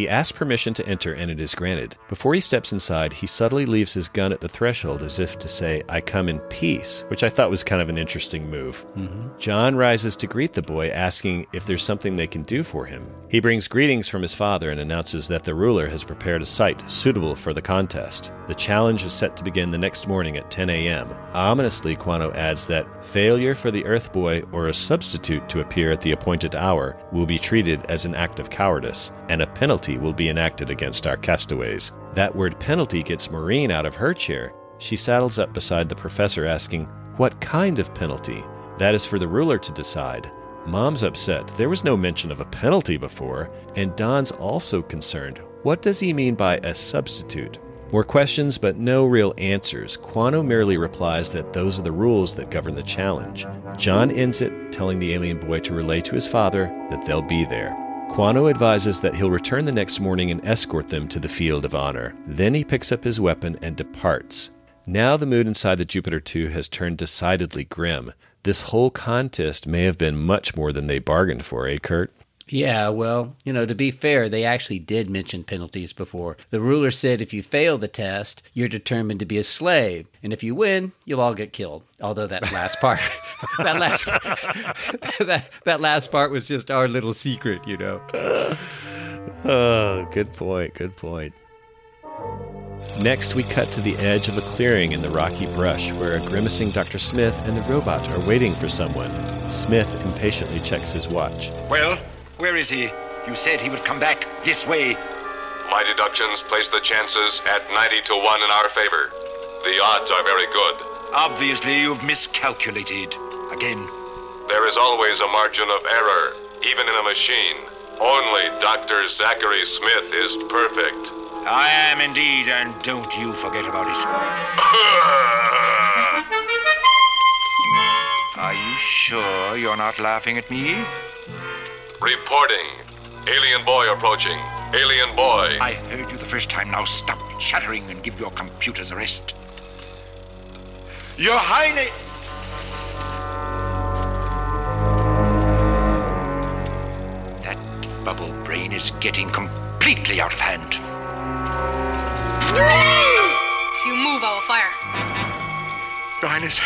He asks permission to enter, and it is granted. Before he steps inside, he subtly leaves his gun at the threshold as if to say, I come in peace, which I thought was kind of an interesting move. Mm-hmm. John rises to greet the boy, asking if there's something they can do for him. He brings greetings from his father and announces that the ruler has prepared a site suitable for the contest. The challenge is set to begin the next morning at 10 a.m. Ominously, Quano adds that failure for the Earth Boy or a substitute to appear at the appointed hour will be treated as an act of cowardice, and a penalty will be enacted against our castaways. That word penalty gets Maureen out of her chair. She saddles up beside the professor, asking, What kind of penalty? That is for the ruler to decide. Mom's upset. There was no mention of a penalty before, and Don's also concerned. What does he mean by a substitute? More questions, but no real answers. Quano merely replies that those are the rules that govern the challenge. John ends it, telling the alien boy to relay to his father that they'll be there. Quano advises that he'll return the next morning and escort them to the field of honor. Then he picks up his weapon and departs. Now the mood inside the Jupiter 2 has turned decidedly grim. This whole contest may have been much more than they bargained for, eh, Kurt?
Yeah, well, you know, to be fair, they actually did mention penalties before. The ruler said if you fail the test, you're determined to be a slave, and if you win, you'll all get killed. Although that last part, <laughs> that last, <laughs> that that last part was just our little secret, you know. <sighs>
Oh, good point. Good point. Next, we cut to the edge of a clearing in the rocky brush where a grimacing Dr. Smith and the robot are waiting for someone. Smith impatiently checks his watch.
Well, where is he? You said he would come back this way.
My deductions place the chances at 90 to 1 in our favor. The odds are very good.
Obviously, you've miscalculated. Again.
There is always a margin of error, even in a machine. Only Dr. Zachary Smith is perfect.
I am indeed, and don't you forget about it. <laughs> Are you sure you're not laughing at me?
Reporting. Alien boy approaching. Alien boy.
I heard you the first time. Now stop chattering and give your computers a rest. Your Highness. That bubble brain is getting completely out of hand.
If you move, I will fire.
Your Highness,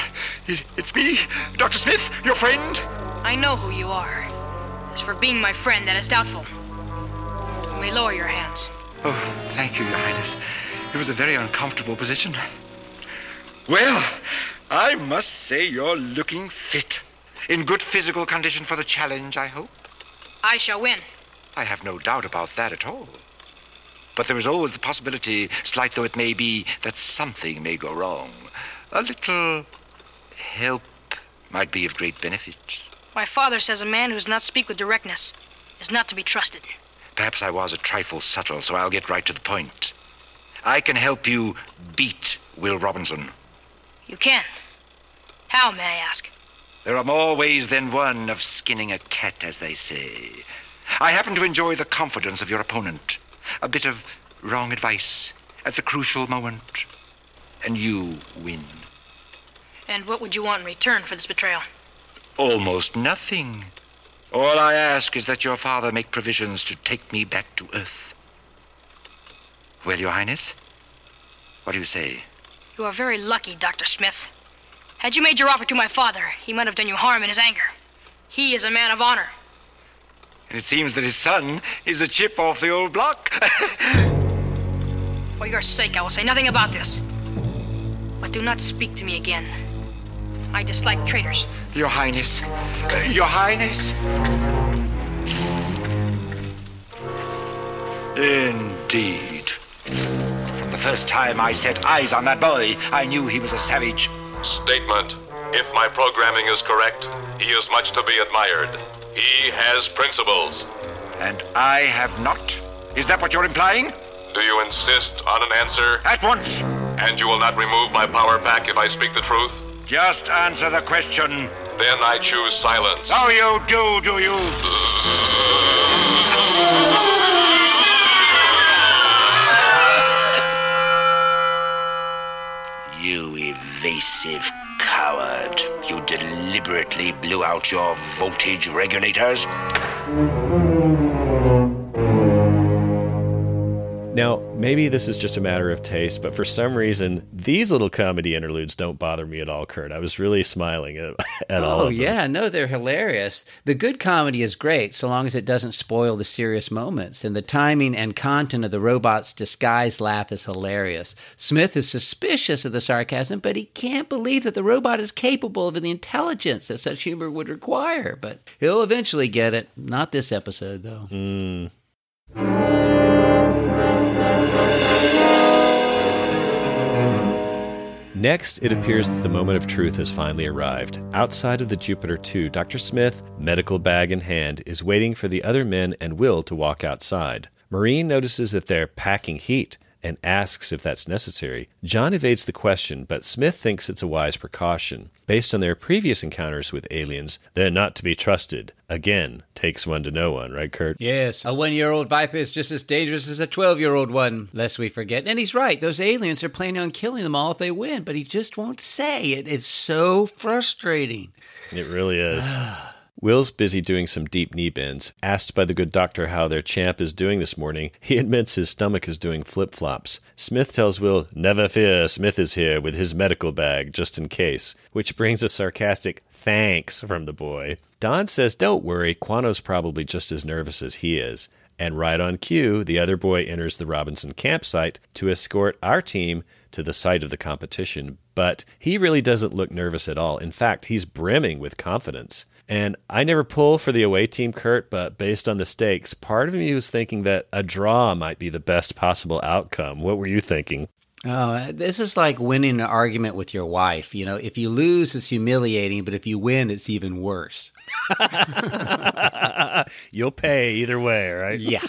it, it's me, Dr. Smith, your friend.
I know who you are. As for being my friend, that is doubtful. You may lower your hands.
Oh, thank you, Your Highness. It was a very uncomfortable position. Well, I must say you're looking fit. In good physical condition for the challenge, I hope.
I shall win.
I have no doubt about that at all. But there is always the possibility, slight though it may be, that something may go wrong. A little help might be of great benefit.
My father says a man who does not speak with directness is not to be trusted.
Perhaps I was a trifle subtle, so I'll get right to the point. I can help you beat Will Robinson.
You can. How, may I ask?
There are more ways than one of skinning a cat, as they say. I happen to enjoy the confidence of your opponent. A bit of wrong advice at the crucial moment, and you win.
And what would you want in return for this betrayal?
Almost nothing. All I ask is that your father make provisions to take me back to Earth. Well, Your Highness, what do you say?
You are very lucky, Dr. Smith. Had you made your offer to my father, he might have done you harm in his anger. He is a man of honor.
And it seems that his son is a chip off the old block. <laughs>
For your sake, I will say nothing about this. But do not speak to me again. I dislike traitors.
Your Highness. Your Highness. Indeed. From the first time I set eyes on that boy, I knew he was a savage.
Statement. If my programming is correct, he is much to be admired. He has principles.
And I have not. Is that what you're implying?
Do you insist on an answer?
At once.
And you will not remove my power pack if I speak the truth?
Just answer the question.
Then I choose silence.
Oh, you do, do you? You evasive coward. You deliberately blew out your voltage regulators.
Now, maybe this is just a matter of taste, but for some reason, these little comedy interludes don't bother me at all, Kurt. I was really smiling at, <laughs> at all.
Oh,
of them.
yeah, no, they're hilarious. The good comedy is great so long as it doesn't spoil the serious moments. And the timing and content of the robot's disguised laugh is hilarious. Smith is suspicious of the sarcasm, but he can't believe that the robot is capable of the intelligence that such humor would require. But he'll eventually get it. Not this episode, though.
Mm. Next, it appears that the moment of truth has finally arrived. Outside of the Jupiter 2, Dr. Smith, medical bag in hand, is waiting for the other men and Will to walk outside. Maureen notices that they're packing heat and asks if that's necessary. John evades the question, but Smith thinks it's a wise precaution. Based on their previous encounters with aliens, they're not to be trusted. Again, takes one to know one, right, Kurt?
Yes, a one year old viper is just as dangerous as a 12 year old one, lest we forget. And he's right, those aliens are planning on killing them all if they win, but he just won't say it. It's so frustrating.
It really is. <sighs> <sighs> Will's busy doing some deep knee bends. Asked by the good doctor how their champ is doing this morning, he admits his stomach is doing flip flops. Smith tells Will, Never fear, Smith is here with his medical bag just in case, which brings a sarcastic thanks from the boy. Don says, Don't worry, Quano's probably just as nervous as he is. And right on cue, the other boy enters the Robinson campsite to escort our team to the site of the competition. But he really doesn't look nervous at all. In fact, he's brimming with confidence. And I never pull for the away team, Kurt, but based on the stakes, part of me was thinking that a draw might be the best possible outcome. What were you thinking?
Oh, uh, this is like winning an argument with your wife. You know, if you lose, it's humiliating, but if you win, it's even worse. <laughs>
You'll pay either way, right?
Yeah.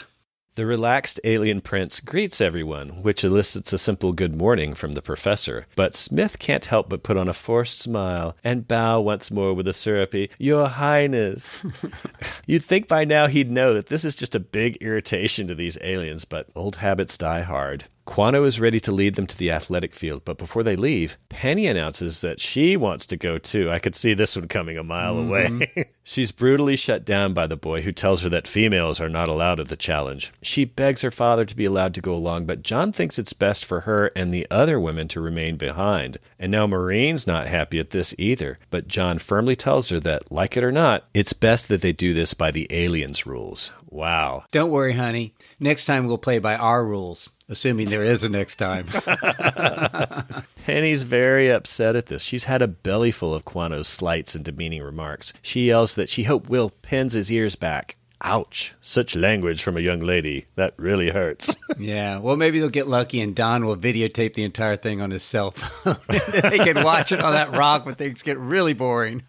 The relaxed alien prince greets everyone, which elicits a simple good morning from the professor. But Smith can't help but put on a forced smile and bow once more with a syrupy, Your Highness. <laughs> You'd think by now he'd know that this is just a big irritation to these aliens, but old habits die hard. Quano is ready to lead them to the athletic field, but before they leave, Penny announces that she wants to go too. I could see this one coming a mile mm-hmm. away. <laughs> She's brutally shut down by the boy who tells her that females are not allowed at the challenge. She begs her father to be allowed to go along, but John thinks it's best for her and the other women to remain behind. And now Maureen's not happy at this either, but John firmly tells her that, like it or not, it's best that they do this by the aliens' rules. Wow.
Don't worry, honey. Next time we'll play by our rules assuming there is a next time. <laughs>
Penny's very upset at this. She's had a bellyful of Quano's slights and demeaning remarks. She yells that she hoped Will pins his ears back. Ouch. Such language from a young lady. That really hurts. <laughs>
yeah. Well, maybe they'll get lucky and Don will videotape the entire thing on his cell phone. <laughs> they can watch it on that rock when things get really boring.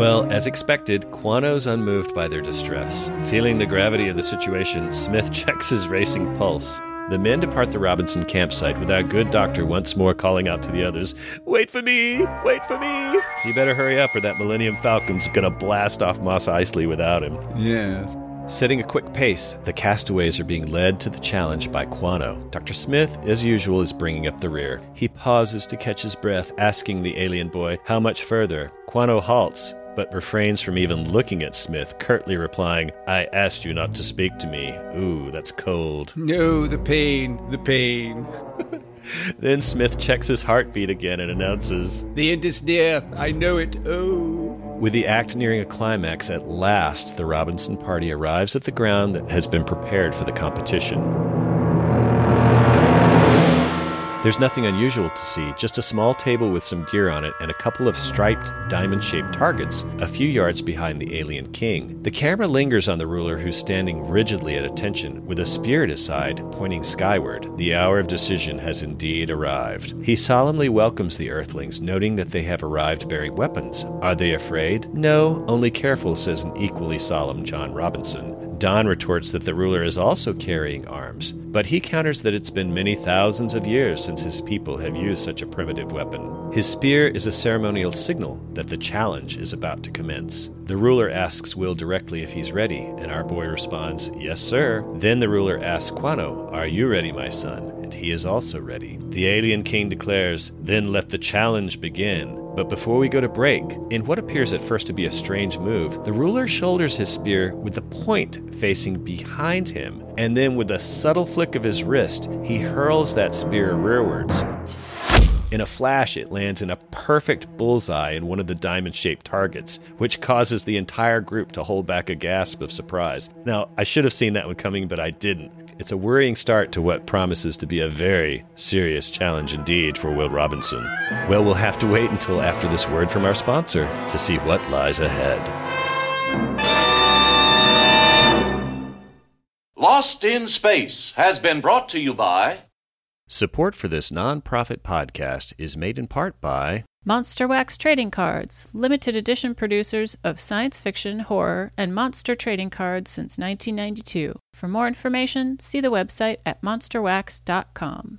Well, as expected, Quano's unmoved by their distress. Feeling the gravity of the situation, Smith <laughs> checks his racing pulse. The men depart the Robinson campsite with our good doctor once more calling out to the others, Wait for me! Wait for me! He better hurry up or that Millennium Falcon's gonna blast off Mos Eisley without him.
Yes.
Setting a quick pace, the castaways are being led to the challenge by Quano. Dr. Smith, as usual, is bringing up the rear. He pauses to catch his breath, asking the alien boy, How much further? Quano halts, but refrains from even looking at Smith, curtly replying, I asked you not to speak to me. Ooh, that's cold.
No, the pain, the pain. <laughs>
then Smith checks his heartbeat again and announces,
The end is near. I know it. Oh.
With the act nearing a climax, at last the Robinson party arrives at the ground that has been prepared for the competition. There's nothing unusual to see, just a small table with some gear on it and a couple of striped, diamond shaped targets a few yards behind the alien king. The camera lingers on the ruler who's standing rigidly at attention, with a spear at his side, pointing skyward. The hour of decision has indeed arrived. He solemnly welcomes the Earthlings, noting that they have arrived bearing weapons. Are they afraid? No, only careful, says an equally solemn John Robinson. Don retorts that the ruler is also carrying arms, but he counters that it's been many thousands of years since his people have used such a primitive weapon. His spear is a ceremonial signal that the challenge is about to commence. The ruler asks Will directly if he's ready, and our boy responds, Yes, sir. Then the ruler asks Quano, Are you ready, my son? And he is also ready. The alien king declares, Then let the challenge begin. But before we go to break, in what appears at first to be a strange move, the ruler shoulders his spear with the point facing behind him, and then with a subtle flick of his wrist, he hurls that spear rearwards. In a flash, it lands in a perfect bullseye in one of the diamond shaped targets, which causes the entire group to hold back a gasp of surprise. Now, I should have seen that one coming, but I didn't. It's a worrying start to what promises to be a very serious challenge indeed for Will Robinson. Well, we'll have to wait until after this word from our sponsor to see what lies ahead.
Lost in Space has been brought to you by
Support for this nonprofit podcast is made in part by
Monster Wax Trading Cards, limited edition producers of science fiction, horror, and monster trading cards since 1992. For more information, see the website at monsterwax.com.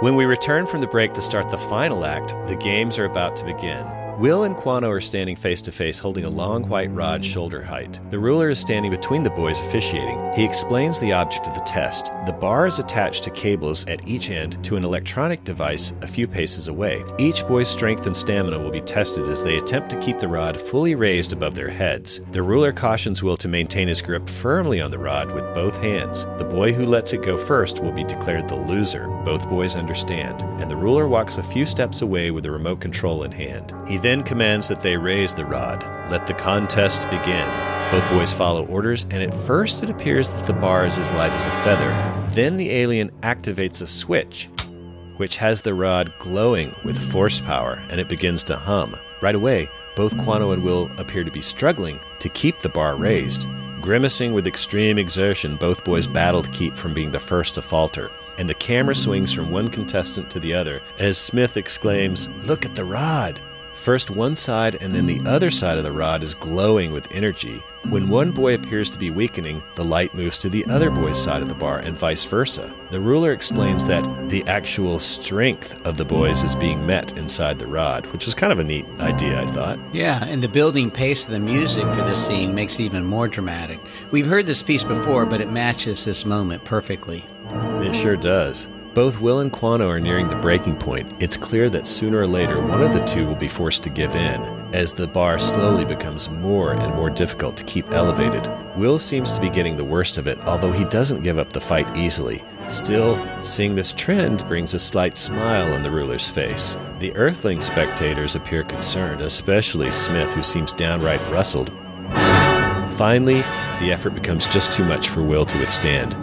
When we return from the break to start the final act, the games are about to begin. Will and Quano are standing face to face holding a long white rod shoulder height. The ruler is standing between the boys officiating. He explains the object of the test. The bar is attached to cables at each end to an electronic device a few paces away. Each boy's strength and stamina will be tested as they attempt to keep the rod fully raised above their heads. The ruler cautions Will to maintain his grip firmly on the rod with both hands. The boy who lets it go first will be declared the loser. Both boys understand, and the ruler walks a few steps away with the remote control in hand. He then commands that they raise the rod. Let the contest begin. Both boys follow orders, and at first it appears that the bar is as light as a feather. Then the alien activates a switch, which has the rod glowing with force power, and it begins to hum. Right away, both Quano and Will appear to be struggling to keep the bar raised. Grimacing with extreme exertion, both boys battle to keep from being the first to falter. And the camera swings from one contestant to the other as Smith exclaims, Look at the rod! First, one side and then the other side of the rod is glowing with energy. When one boy appears to be weakening, the light moves to the other boy's side of the bar, and vice versa. The ruler explains that the actual strength of the boys is being met inside the rod, which is kind of a neat idea, I thought.
Yeah, and the building pace of the music for this scene makes it even more dramatic. We've heard this piece before, but it matches this moment perfectly.
It sure does. Both Will and Quano are nearing the breaking point. It's clear that sooner or later one of the two will be forced to give in, as the bar slowly becomes more and more difficult to keep elevated. Will seems to be getting the worst of it, although he doesn't give up the fight easily. Still, seeing this trend brings a slight smile on the ruler's face. The Earthling spectators appear concerned, especially Smith, who seems downright rustled. Finally, the effort becomes just too much for Will to withstand.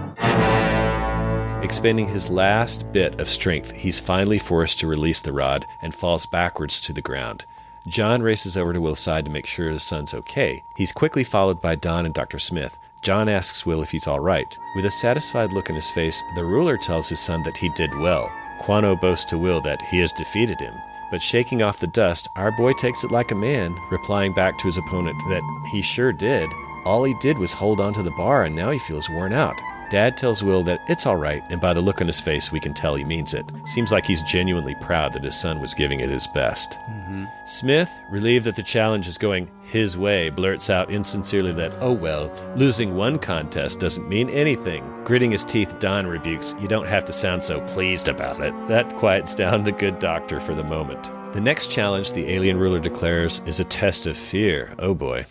Expending his last bit of strength, he's finally forced to release the rod and falls backwards to the ground. John races over to Will's side to make sure his son's okay. He's quickly followed by Don and Dr. Smith. John asks Will if he's all right. With a satisfied look in his face, the ruler tells his son that he did well. Quano boasts to Will that he has defeated him. But shaking off the dust, our boy takes it like a man, replying back to his opponent that he sure did. All he did was hold onto the bar and now he feels worn out. Dad tells Will that it's all right, and by the look on his face, we can tell he means it. Seems like he's genuinely proud that his son was giving it his best.
Mm-hmm.
Smith, relieved that the challenge is going his way, blurts out insincerely that, oh well, losing one contest doesn't mean anything. Gritting his teeth, Don rebukes, You don't have to sound so pleased about it. That quiets down the good doctor for the moment. The next challenge the alien ruler declares is a test of fear. Oh boy.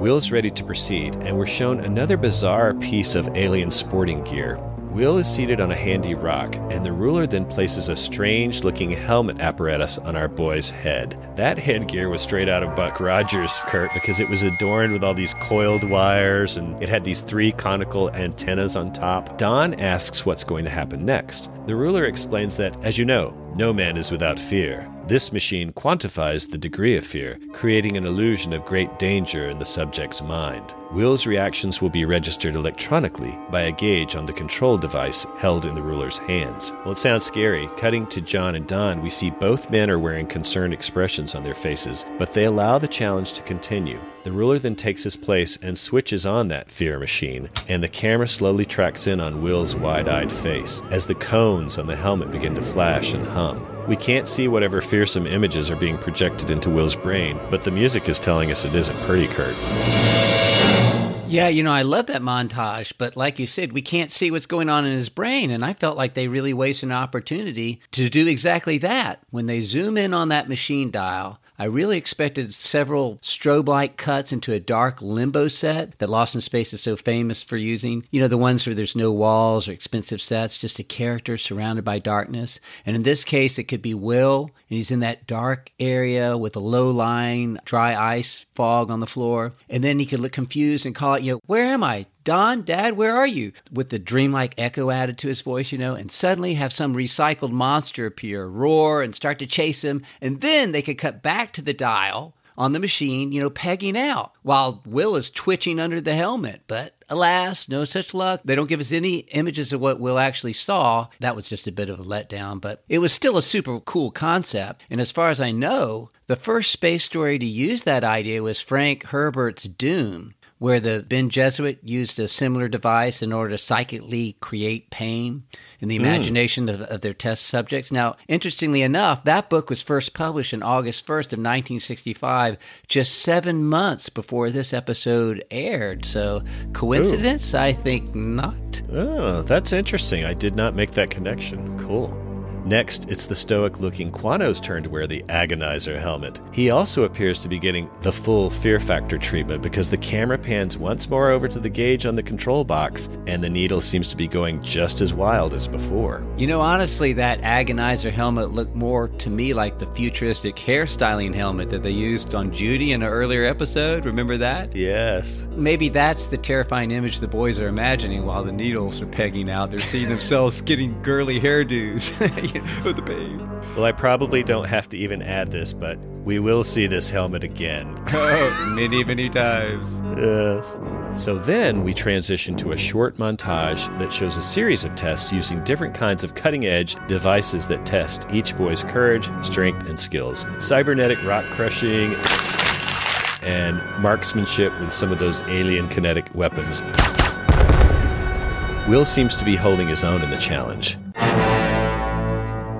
Will's ready to proceed, and we're shown another bizarre piece of alien sporting gear. Will is seated on a handy rock, and the ruler then places a strange looking helmet apparatus on our boy's head. That headgear was straight out of Buck Rogers, Kurt, because it was adorned with all these coiled wires and it had these three conical antennas on top. Don asks what's going to happen next. The ruler explains that, as you know, no man is without fear. This machine quantifies the degree of fear, creating an illusion of great danger in the subject's mind. Will's reactions will be registered electronically by a gauge on the control device held in the ruler's hands. Well, it sounds scary. Cutting to John and Don, we see both men are wearing concerned expressions on their faces, but they allow the challenge to continue. The ruler then takes his place and switches on that fear machine, and the camera slowly tracks in on Will's wide eyed face as the cones on the helmet begin to flash and hum. We can't see whatever fearsome images are being projected into Will's brain, but the music is telling us it isn't pretty, Kurt.
Yeah, you know, I love that montage, but like you said, we can't see what's going on in his brain. And I felt like they really wasted an opportunity to do exactly that. When they zoom in on that machine dial, I really expected several strobe like cuts into a dark limbo set that Lost in Space is so famous for using. You know, the ones where there's no walls or expensive sets, just a character surrounded by darkness. And in this case, it could be Will, and he's in that dark area with a low lying dry ice fog on the floor. And then he could look confused and call out, you know, where am I? Don, Dad, where are you? With the dreamlike echo added to his voice, you know, and suddenly have some recycled monster appear, roar, and start to chase him. And then they could cut back to the dial on the machine, you know, pegging out while Will is twitching under the helmet. But alas, no such luck. They don't give us any images of what Will actually saw. That was just a bit of a letdown, but it was still a super cool concept. And as far as I know, the first space story to use that idea was Frank Herbert's Dune where the Bene Gesserit used a similar device in order to psychically create pain in the
Hmm.
imagination of, of their test subjects. Now, interestingly enough, that book was first published in August 1st of 1965, just seven months before this episode aired. So, coincidence? I think not.
Oh, that's interesting. I did not make that connection. Cool. Next, it's the stoic looking Quano's turn to wear the agonizer helmet. He also appears to be getting the full fear factor treatment because the camera pans once more over to the gauge on the control box, and the needle seems to be going just as wild as before.
You know, honestly, that agonizer helmet looked more to me like the futuristic hairstyling helmet that they used on Judy in an earlier episode. Remember that?
Yes.
Maybe that's the terrifying image the boys are imagining while the needles are pegging out. They're seeing themselves <laughs> getting girly hairdos. <laughs> with <laughs> the pain.
Well, I probably don't have to even add this, but we will see this helmet again. <laughs>
Oh, many, many times.
Yes. So then we transition to a short montage that shows a series of tests using different kinds of cutting edge devices that test each boy's courage, strength, and skills. Cybernetic rock crushing and marksmanship with some of those alien kinetic weapons. Will seems to be holding his own in the challenge.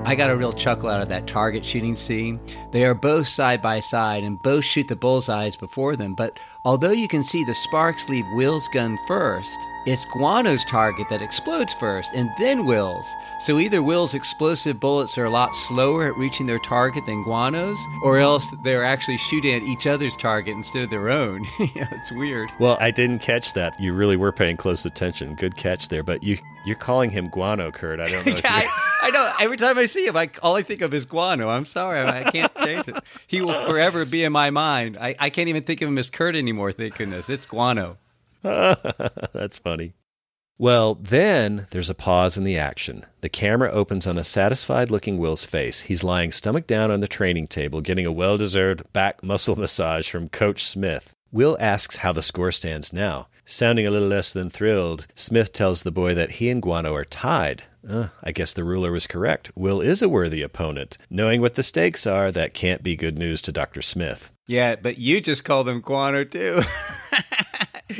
I got a real chuckle out of that target shooting scene. They are both side by side and both shoot the bullseyes before them, but although you can see the sparks leave Will's gun first, it's Guano's target that explodes first and then Will's. So either Will's explosive bullets are a lot slower at reaching their target than Guano's, or else they're actually shooting at each other's target instead of their own. <laughs> yeah, it's weird.
Well, I didn't catch that. You really were paying close attention. Good catch there. But you you're calling him Guano, Kurt. I don't <laughs> know.
Yeah, I, I know. Every time I see him, I, all I think of is Guano. I'm sorry, I, I can't change it. He will forever be in my mind. I, I can't even think of him as Kurt anymore. Thank goodness, it's Guano. <laughs>
That's funny. Well, then there's a pause in the action. The camera opens on a satisfied looking Will's face. He's lying stomach down on the training table, getting a well deserved back muscle <laughs> massage from Coach Smith. Will asks how the score stands now. Sounding a little less than thrilled, Smith tells the boy that he and Guano are tied. Uh, I guess the ruler was correct. Will is a worthy opponent. Knowing what the stakes are, that can't be good news to Dr. Smith.
Yeah, but you just called him Guano too. <laughs>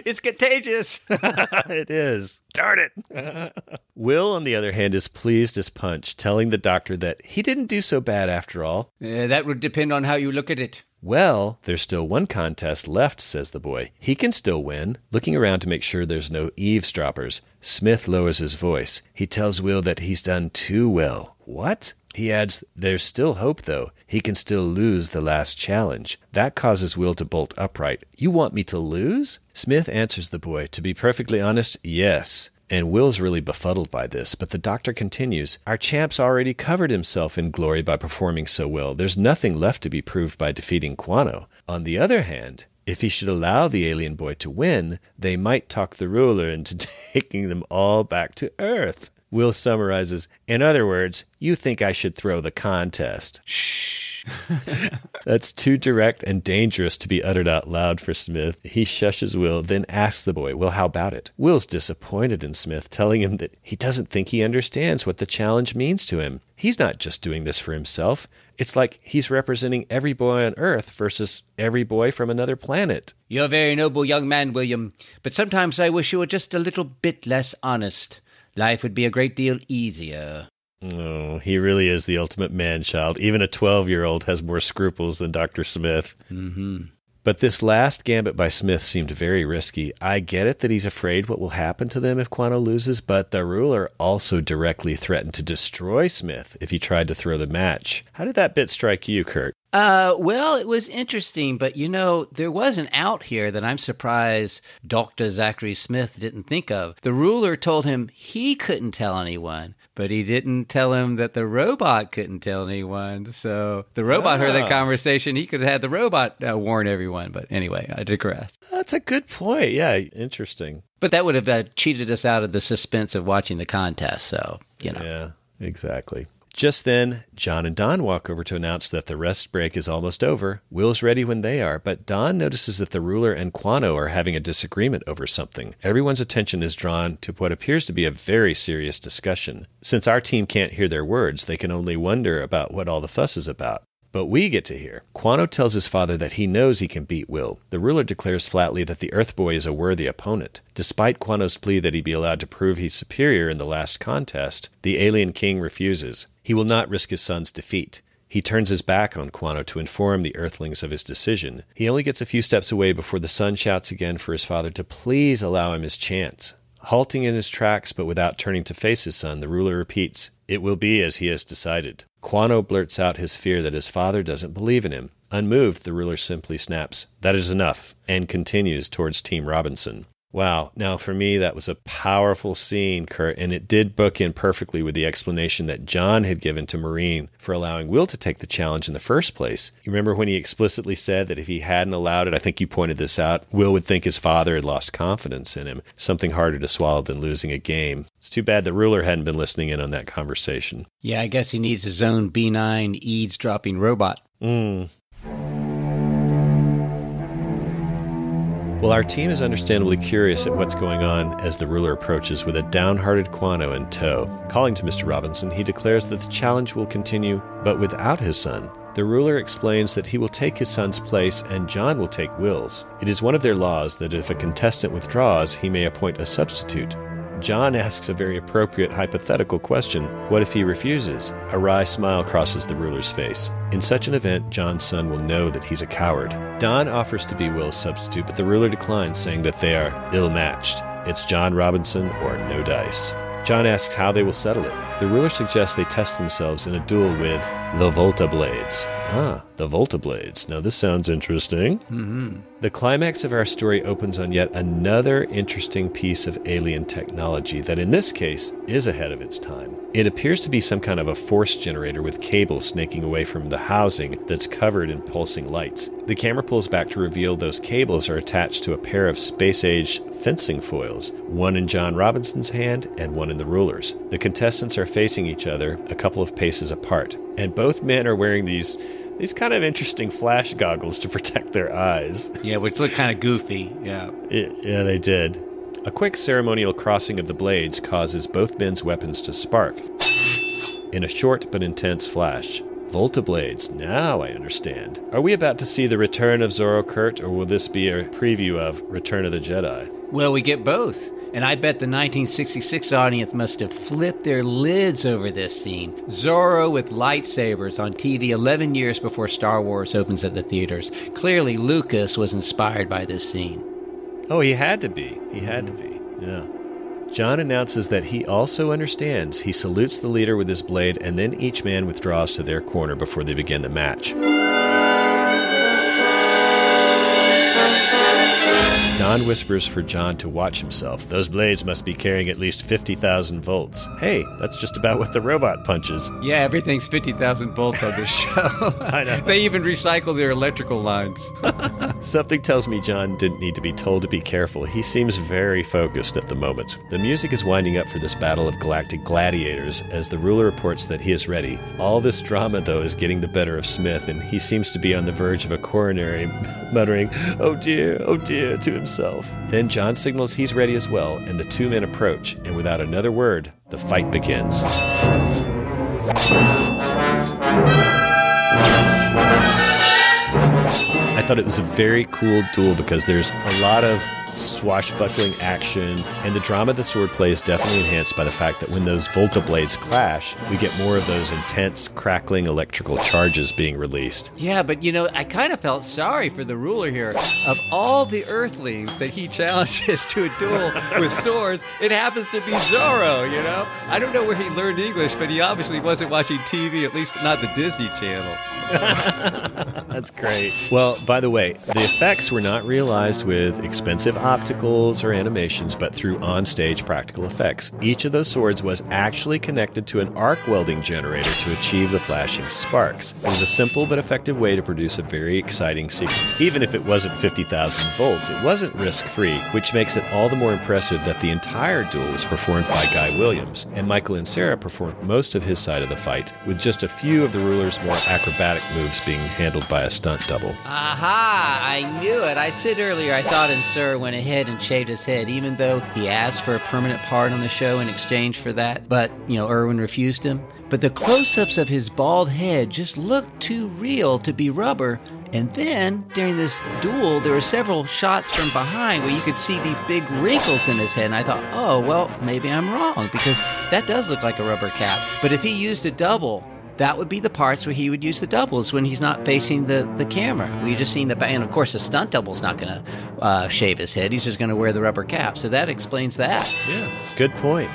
it's contagious. <laughs>
it is. Darn it. <laughs> Will, on the other hand, is pleased as punch, telling the doctor that he didn't do so bad after all.
Uh, that would depend on how you look at it.
Well, there's still one contest left, says the boy. He can still win. Looking around to make sure there's no eavesdroppers, Smith lowers his voice. He tells Will that he's done too well. What? He adds, There's still hope, though. He can still lose the last challenge. That causes Will to bolt upright. You want me to lose? Smith answers the boy, To be perfectly honest, yes. And Will's really befuddled by this, but the doctor continues Our champ's already covered himself in glory by performing so well. There's nothing left to be proved by defeating Quano. On the other hand, if he should allow the alien boy to win, they might talk the ruler into <laughs> taking them all back to Earth. Will summarizes In other words, you think I should throw the contest. Shh. <laughs> That's too direct and dangerous to be uttered out loud for Smith. He shushes Will, then asks the boy, Well, how about it? Will's disappointed in Smith, telling him that he doesn't think he understands what the challenge means to him. He's not just doing this for himself. It's like he's representing every boy on Earth versus every boy from another planet.
You're a very noble young man, William, but sometimes I wish you were just a little bit less honest. Life would be a great deal easier.
Oh, he really is the ultimate man child. Even a 12 year old has more scruples than Dr. Smith.
Mm-hmm.
But this last gambit by Smith seemed very risky. I get it that he's afraid what will happen to them if Quano loses, but the ruler also directly threatened to destroy Smith if he tried to throw the match. How did that bit strike you, Kurt?
Uh, well, it was interesting, but you know, there was an out here that I'm surprised Dr. Zachary Smith didn't think of. The ruler told him he couldn't tell anyone, but he didn't tell him that the robot couldn't tell anyone. So the robot heard
Ah.
that conversation. He could have had the robot uh, warn everyone. But anyway, I digress.
That's a good point. Yeah, interesting.
But that would have uh, cheated us out of the suspense of watching the contest. So, you know.
Yeah, exactly. Just then, John and Don walk over to announce that the rest break is almost over. Will's ready when they are, but Don notices that the ruler and Quano are having a disagreement over something. Everyone's attention is drawn to what appears to be a very serious discussion. Since our team can't hear their words, they can only wonder about what all the fuss is about. But we get to hear. Quano tells his father that he knows he can beat Will. The ruler declares flatly that the Earth Boy is a worthy opponent. Despite Quano's plea that he be allowed to prove he's superior in the last contest, the alien king refuses. He will not risk his son's defeat. He turns his back on Quano to inform the Earthlings of his decision. He only gets a few steps away before the son shouts again for his father to please allow him his chance. Halting in his tracks, but without turning to face his son, the ruler repeats, It will be as he has decided. Quano blurts out his fear that his father doesn't believe in him. Unmoved, the ruler simply snaps, That is enough, and continues towards Team Robinson. Wow. Now, for me, that was a powerful scene, Kurt, and it did book in perfectly with the explanation that John had given to Maureen for allowing Will to take the challenge in the first place. You remember when he explicitly said that if he hadn't allowed it, I think you pointed this out, Will would think his father had lost confidence in him. Something harder to swallow than losing a game. It's too bad the ruler hadn't been listening in on that conversation.
Yeah, I guess he needs his own B9 eavesdropping robot.
Mm. Well, our team is understandably curious at what's going on as the ruler approaches with a downhearted Quano in tow. Calling to Mr. Robinson, he declares that the challenge will continue, but without his son. The ruler explains that he will take his son's place and John will take Will's. It is one of their laws that if a contestant withdraws, he may appoint a substitute. John asks a very appropriate hypothetical question What if he refuses? A wry smile crosses the ruler's face. In such an event, John's son will know that he's a coward. Don offers to be Will's substitute, but the ruler declines, saying that they are ill matched. It's John Robinson or no dice. John asks how they will settle it. The ruler suggests they test themselves in a duel with the Volta Blades. Ah, the Volta Blades. Now, this sounds interesting.
Mm-hmm.
The climax of our story opens on yet another interesting piece of alien technology that, in this case, is ahead of its time. It appears to be some kind of a force generator with cables snaking away from the housing that's covered in pulsing lights. The camera pulls back to reveal those cables are attached to a pair of space age fencing foils, one in John Robinson's hand and one in the ruler's. The contestants are facing each other a couple of paces apart, and both men are wearing these these kind of interesting flash goggles to protect their eyes.
Yeah, which look kind of goofy. Yeah.
It, yeah, they did. A quick ceremonial crossing of the blades causes both men's weapons to spark in a short but intense flash. Volta blades, now I understand. Are we about to see the return of Zorro Kurt, or will this be a preview of Return of the Jedi?
Well, we get both. And I bet the 1966 audience must have flipped their lids over this scene. Zorro with lightsabers on TV 11 years before Star Wars opens at the theaters. Clearly, Lucas was inspired by this scene.
Oh, he had to be. He had to mm-hmm. be. Yeah. John announces that he also understands. He salutes the leader with his blade, and then each man withdraws to their corner before they begin the match. Don whispers for John to watch himself. Those blades must be carrying at least 50,000 volts. Hey, that's just about what the robot punches.
Yeah, everything's 50,000 volts on this show. <laughs>
I know.
they even recycle their electrical lines. <laughs>
Something tells me John didn't need to be told to be careful. He seems very focused at the moment. The music is winding up for this battle of galactic gladiators as the ruler reports that he is ready. All this drama, though, is getting the better of Smith, and he seems to be on the verge of a coronary, <laughs> muttering, Oh dear, oh dear, to himself. Then John signals he's ready as well, and the two men approach, and without another word, the fight begins. I thought it was a very cool duel because there's a lot of swashbuckling action, and the drama the swordplay is definitely enhanced by the fact that when those Volta blades clash, we get more of those intense, crackling electrical charges being released.
Yeah, but you know, I kind of felt sorry for the ruler here. Of all the Earthlings that he <laughs> challenges to a duel with swords, it happens to be Zorro, you know? I don't know where he learned English, but he obviously wasn't watching TV, at least not the Disney Channel. <laughs>
That's great. Well, by the way, the effects were not realized with expensive opticals or animations, but through on-stage practical effects. Each of those swords was actually connected to an arc welding generator to achieve the flashing sparks. It was a simple but effective way to produce a very exciting sequence. Even if it wasn't 50,000 volts, it wasn't risk-free, which makes it all the more impressive that the entire duel was performed by Guy Williams, and Michael Ansara performed most of his side of the fight, with just a few of the ruler's more acrobatic moves being handled by a stunt double.
Aha! I knew it. I said earlier I thought Ansara went went ahead and shaved his head, even though he asked for a permanent part on the show in exchange for that. But, you know, Irwin refused him. But the close ups of his bald head just looked too real to be rubber. And then, during this duel, there were several shots from behind where you could see these big wrinkles in his head. And I thought, oh, well, maybe I'm wrong because that does look like a rubber cap. But if he used a double, that would be the parts where he would use the doubles when he's not facing the, the camera. We just seen the back, and of course the stunt double's not going to uh, shave his head. He's just going to wear the rubber cap. So that explains that.
Yeah, good point.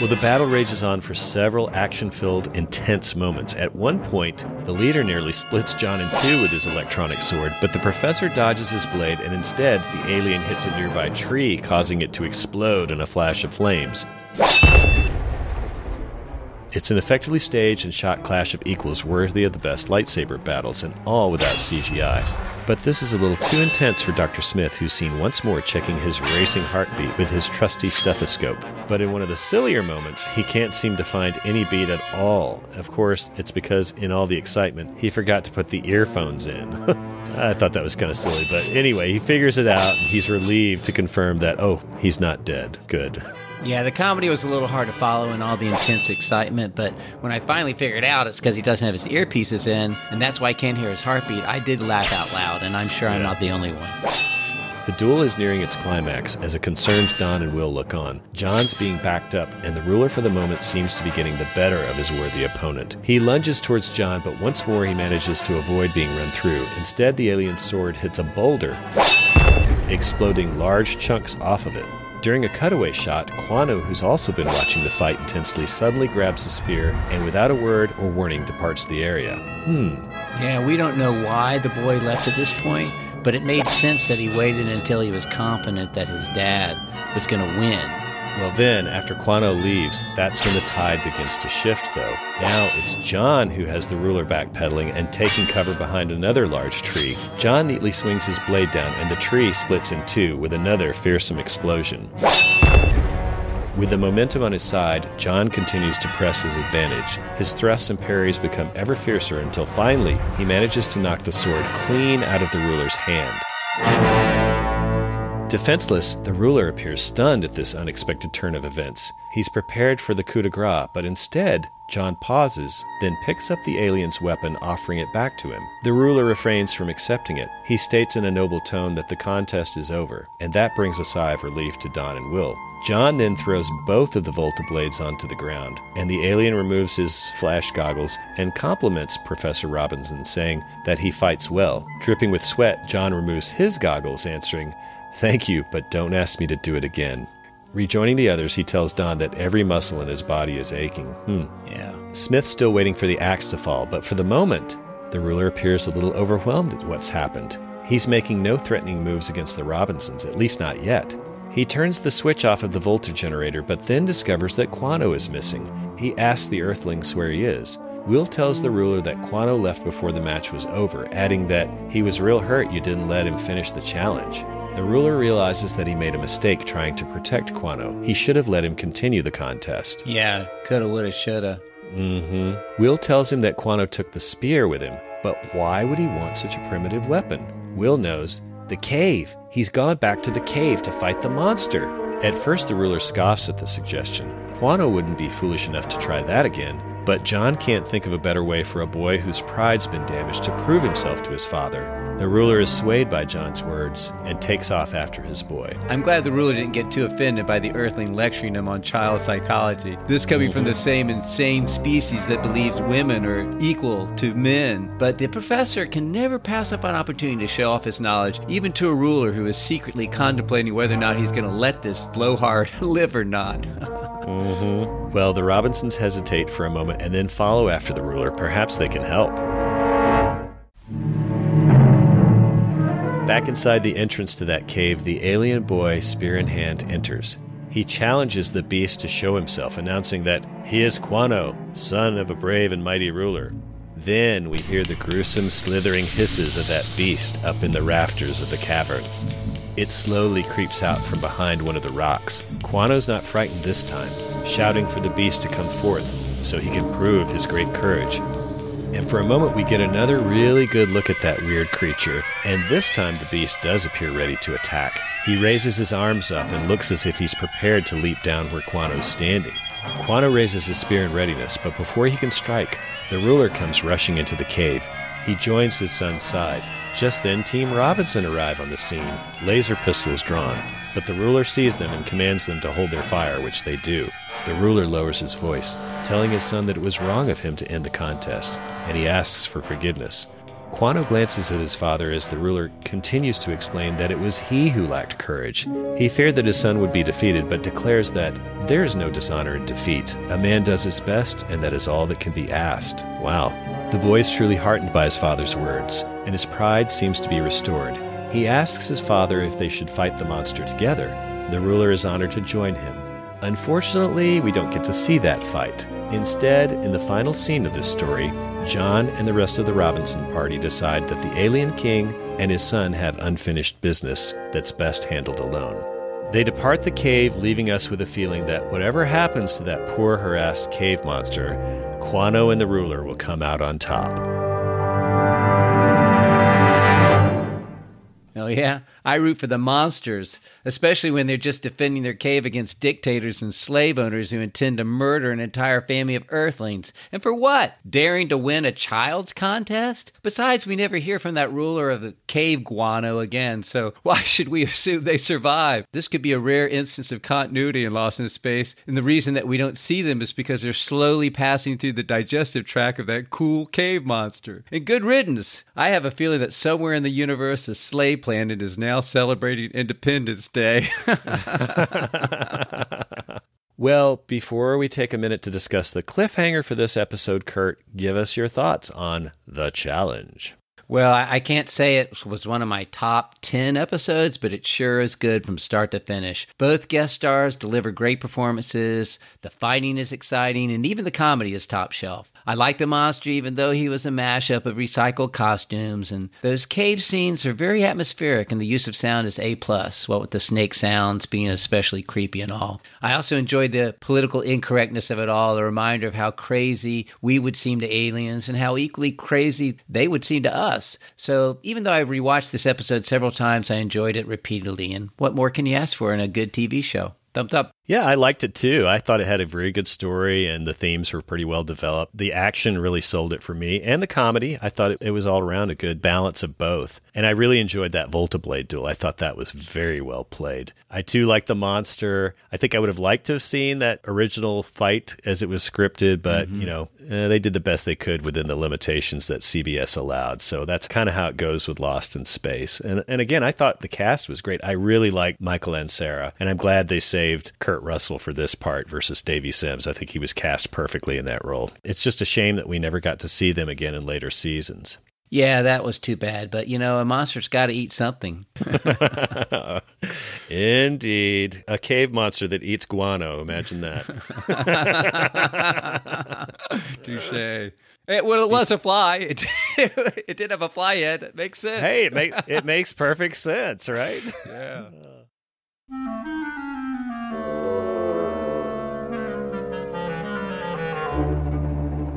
Well, the battle rages on for several action filled, intense moments. At one point, the leader nearly splits John in two with his electronic sword, but the professor dodges his blade, and instead, the alien hits a nearby tree, causing it to explode in a flash of flames. It's an effectively staged and shot clash of equals worthy of the best lightsaber battles, and all without CGI. But this is a little too intense for Dr. Smith, who's seen once more checking his racing heartbeat with his trusty stethoscope. But in one of the sillier moments, he can't seem to find any beat at all. Of course, it's because in all the excitement, he forgot to put the earphones in. <laughs> I thought that was kind of silly, but anyway, he figures it out and he's relieved to confirm that, oh, he's not dead. Good. <laughs>
Yeah, the comedy was a little hard to follow in all the intense excitement, but when I finally figured out it's because he doesn't have his earpieces in, and that's why I can't hear his heartbeat, I did laugh out loud, and I'm sure I'm not the only one.
The duel is nearing its climax as a concerned Don and Will look on. John's being backed up, and the ruler for the moment seems to be getting the better of his worthy opponent. He lunges towards John, but once more he manages to avoid being run through. Instead, the alien's sword hits a boulder, exploding large chunks off of it. During a cutaway shot, Quano, who's also been watching the fight intensely, suddenly grabs a spear and, without a word or warning, departs the area. Hmm.
Yeah, we don't know why the boy left at this point, but it made sense that he waited until he was confident that his dad was going to win.
Well, then, after Quano leaves, that's when the tide begins to shift, though. Now it's John who has the ruler backpedaling and taking cover behind another large tree. John neatly swings his blade down, and the tree splits in two with another fearsome explosion. With the momentum on his side, John continues to press his advantage. His thrusts and parries become ever fiercer until finally he manages to knock the sword clean out of the ruler's hand. Defenseless, the ruler appears stunned at this unexpected turn of events. He's prepared for the coup de grace, but instead, John pauses, then picks up the alien's weapon, offering it back to him. The ruler refrains from accepting it. He states in a noble tone that the contest is over, and that brings a sigh of relief to Don and Will. John then throws both of the Volta blades onto the ground, and the alien removes his flash goggles and compliments Professor Robinson, saying that he fights well. Dripping with sweat, John removes his goggles, answering, Thank you, but don't ask me to do it again. Rejoining the others, he tells Don that every muscle in his body is aching. Hmm.
Yeah.
Smith's still waiting for the axe to fall, but for the moment, the ruler appears a little overwhelmed at what's happened. He's making no threatening moves against the Robinsons, at least not yet. He turns the switch off of the voltage generator, but then discovers that Quano is missing. He asks the Earthlings where he is. Will tells the ruler that Quano left before the match was over, adding that he was real hurt you didn't let him finish the challenge. The ruler realizes that he made a mistake trying to protect Quano. He should have let him continue the contest.
Yeah, coulda, woulda, shoulda.
Mm-hmm. Will tells him that Quano took the spear with him, but why would he want such a primitive weapon? Will knows the cave. He's gone back to the cave to fight the monster. At first, the ruler scoffs at the suggestion. Quano wouldn't be foolish enough to try that again, but John can't think of a better way for a boy whose pride's been damaged to prove himself to his father. The ruler is swayed by John's words and takes off after his boy.
I'm glad the ruler didn't get too offended by the Earthling lecturing him on child psychology. This coming from the same insane species that believes women are equal to men. But the professor can never pass up an opportunity to show off his knowledge, even to a ruler who is secretly contemplating whether or not he's going to let this blowhard <laughs> live or not. <laughs>
mm-hmm. Well, the Robinsons hesitate for a moment and then follow after the ruler. Perhaps they can help. Back inside the entrance to that cave, the alien boy, spear in hand, enters. He challenges the beast to show himself, announcing that he is Quano, son of a brave and mighty ruler. Then we hear the gruesome, slithering hisses of that beast up in the rafters of the cavern. It slowly creeps out from behind one of the rocks. Quano's not frightened this time, shouting for the beast to come forth so he can prove his great courage. And for a moment, we get another really good look at that weird creature. And this time, the beast does appear ready to attack. He raises his arms up and looks as if he's prepared to leap down where Quano's standing. Quano raises his spear in readiness, but before he can strike, the ruler comes rushing into the cave. He joins his son's side. Just then, Team Robinson arrive on the scene, laser pistols drawn. But the ruler sees them and commands them to hold their fire, which they do. The ruler lowers his voice, telling his son that it was wrong of him to end the contest, and he asks for forgiveness. Quano glances at his father as the ruler continues to explain that it was he who lacked courage. He feared that his son would be defeated, but declares that there is no dishonor in defeat. A man does his best, and that is all that can be asked. Wow. The boy is truly heartened by his father's words, and his pride seems to be restored. He asks his father if they should fight the monster together. The ruler is honored to join him. Unfortunately, we don't get to see that fight. Instead, in the final scene of this story, John and the rest of the Robinson party decide that the alien king and his son have unfinished business that's best handled alone. They depart the cave, leaving us with a feeling that whatever happens to that poor, harassed cave monster, Quano and the ruler will come out on top.
Oh, yeah? I root for the monsters, especially when they're just defending their cave against dictators and slave owners who intend to murder an entire family of earthlings. And for what? Daring to win a child's contest? Besides, we never hear from that ruler of the cave guano again, so <laughs> why should we assume they survive? This could be a rare instance of continuity in Lost in Space, and the reason that we don't see them is because they're slowly passing through the digestive tract of that cool cave monster. And good riddance! I have a feeling that somewhere in the universe, a slave planet is now now celebrating Independence Day. <laughs>
well, before we take a minute to discuss the cliffhanger for this episode, Kurt, give us your thoughts on the challenge.
Well, I can't say it was one of my top 10 episodes, but it sure is good from start to finish. Both guest stars deliver great performances, the fighting is exciting, and even the comedy is top shelf. I like the monster even though he was a mashup of recycled costumes, and those cave scenes are very atmospheric, and the use of sound is A plus. What with the snake sounds being especially creepy and all. I also enjoyed the political incorrectness of it all, a reminder of how crazy we would seem to aliens and how equally crazy they would seem to us. So even though I've rewatched this episode several times, I enjoyed it repeatedly. And what more can you ask for in a good TV show? Thumbs up.
Yeah, I liked it too. I thought it had a very good story and the themes were pretty well developed. The action really sold it for me and the comedy. I thought it, it was all around a good balance of both. And I really enjoyed that Volta Blade duel. I thought that was very well played. I too like the monster. I think I would have liked to have seen that original fight as it was scripted, but mm-hmm. you know, eh, they did the best they could within the limitations that CBS allowed. So that's kind of how it goes with Lost in Space. And and again, I thought the cast was great. I really liked Michael Ansara, and I'm glad they saved Kurt Kurt Russell for this part versus Davy Sims. I think he was cast perfectly in that role. It's just a shame that we never got to see them again in later seasons.
Yeah, that was too bad. But you know, a monster's got to eat something. <laughs> <laughs>
Indeed, a cave monster that eats guano. Imagine that. <laughs>
Touche. It, well, it was a fly. It, it did have a fly head. It makes sense.
Hey, it, make, it makes perfect sense, right?
Yeah.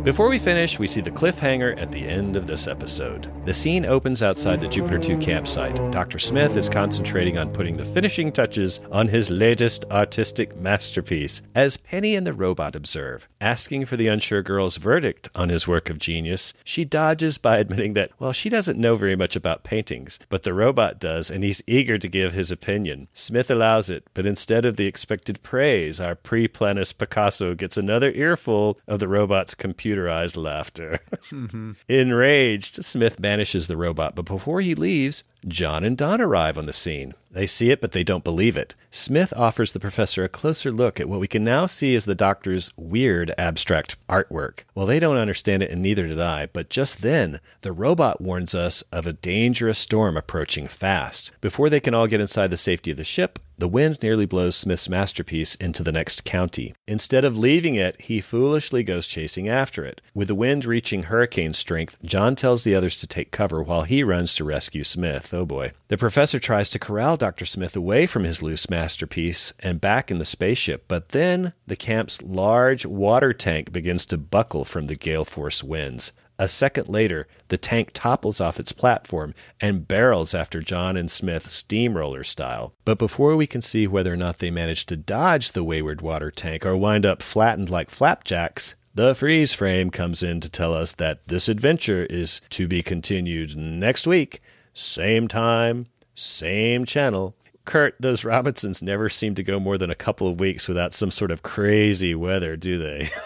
Before we finish, we see the cliffhanger at the end of this episode. The scene opens outside the Jupiter 2 campsite. Dr. Smith is concentrating on putting the finishing touches on his latest artistic masterpiece, as Penny and the robot observe. Asking for the unsure girl's verdict on his work of genius, she dodges by admitting that, well, she doesn't know very much about paintings, but the robot does, and he's eager to give his opinion. Smith allows it, but instead of the expected praise, our Priplanus Picasso gets another earful of the robot's computer computerized laughter. mm-hmm. <laughs> Enraged, Smith banishes the robot, but before he leaves, John and Don arrive on the scene. They see it, but they don't believe it. Smith offers the professor a closer look at what we can now see as the doctor's weird abstract artwork. Well, they don't understand it, and neither did I, but just then, the robot warns us of a dangerous storm approaching fast. Before they can all get inside the safety of the ship, the wind nearly blows Smith's masterpiece into the next county. Instead of leaving it, he foolishly goes chasing after it. With the wind reaching hurricane strength, John tells the others to take cover while he runs to rescue Smith. Oh boy. The professor tries to corral Dr. Smith away from his loose masterpiece and back in the spaceship, but then the camp's large water tank begins to buckle from the gale force winds. A second later, the tank topples off its platform and barrels after John and Smith steamroller style. But before we can see whether or not they managed to dodge the wayward water tank or wind up flattened like flapjacks, the freeze frame comes in to tell us that this adventure is to be continued next week, same time, same channel. Kurt, those Robinsons never seem to go more than a couple of weeks without some sort of crazy weather, do they? <laughs>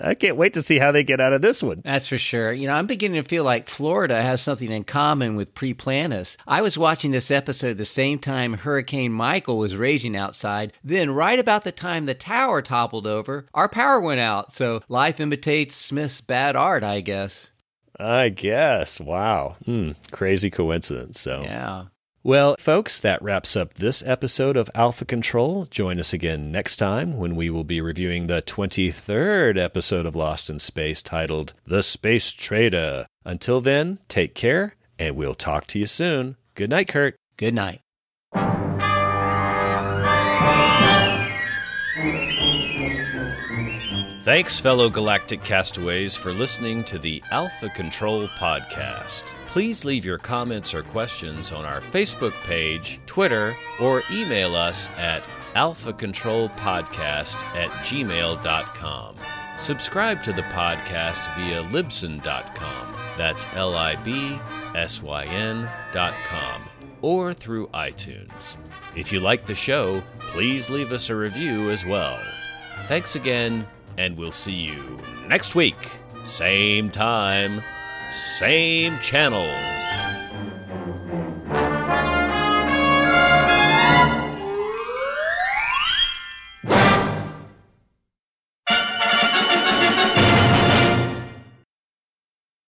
I can't wait to see how they get out of this one.
That's for sure. You know, I'm beginning to feel like Florida has something in common with Priplanus. I was watching this episode the same time Hurricane Michael was raging outside. Then, right about the time the tower toppled over, our power went out. So, life imitates Smith's bad art, I guess.
I guess. Wow. Hmm. Crazy coincidence. So,
yeah.
Well, folks, that wraps up this episode of Alpha Control. Join us again next time when we will be reviewing the 23rd episode of Lost in Space titled The Space Trader. Until then, take care, and we'll talk to you soon. Good night, Kurt.
Good night.
Thanks, fellow galactic castaways, for listening to the Alpha Control Podcast. Please leave your comments or questions on our Facebook page, Twitter, or email us at alphacontrolpodcast at gmail.com. Subscribe to the podcast via libsyn.com. That's L I B S Y N.com. Or through iTunes. If you like the show, please leave us a review as well. Thanks again, and we'll see you next week. Same time, same channel.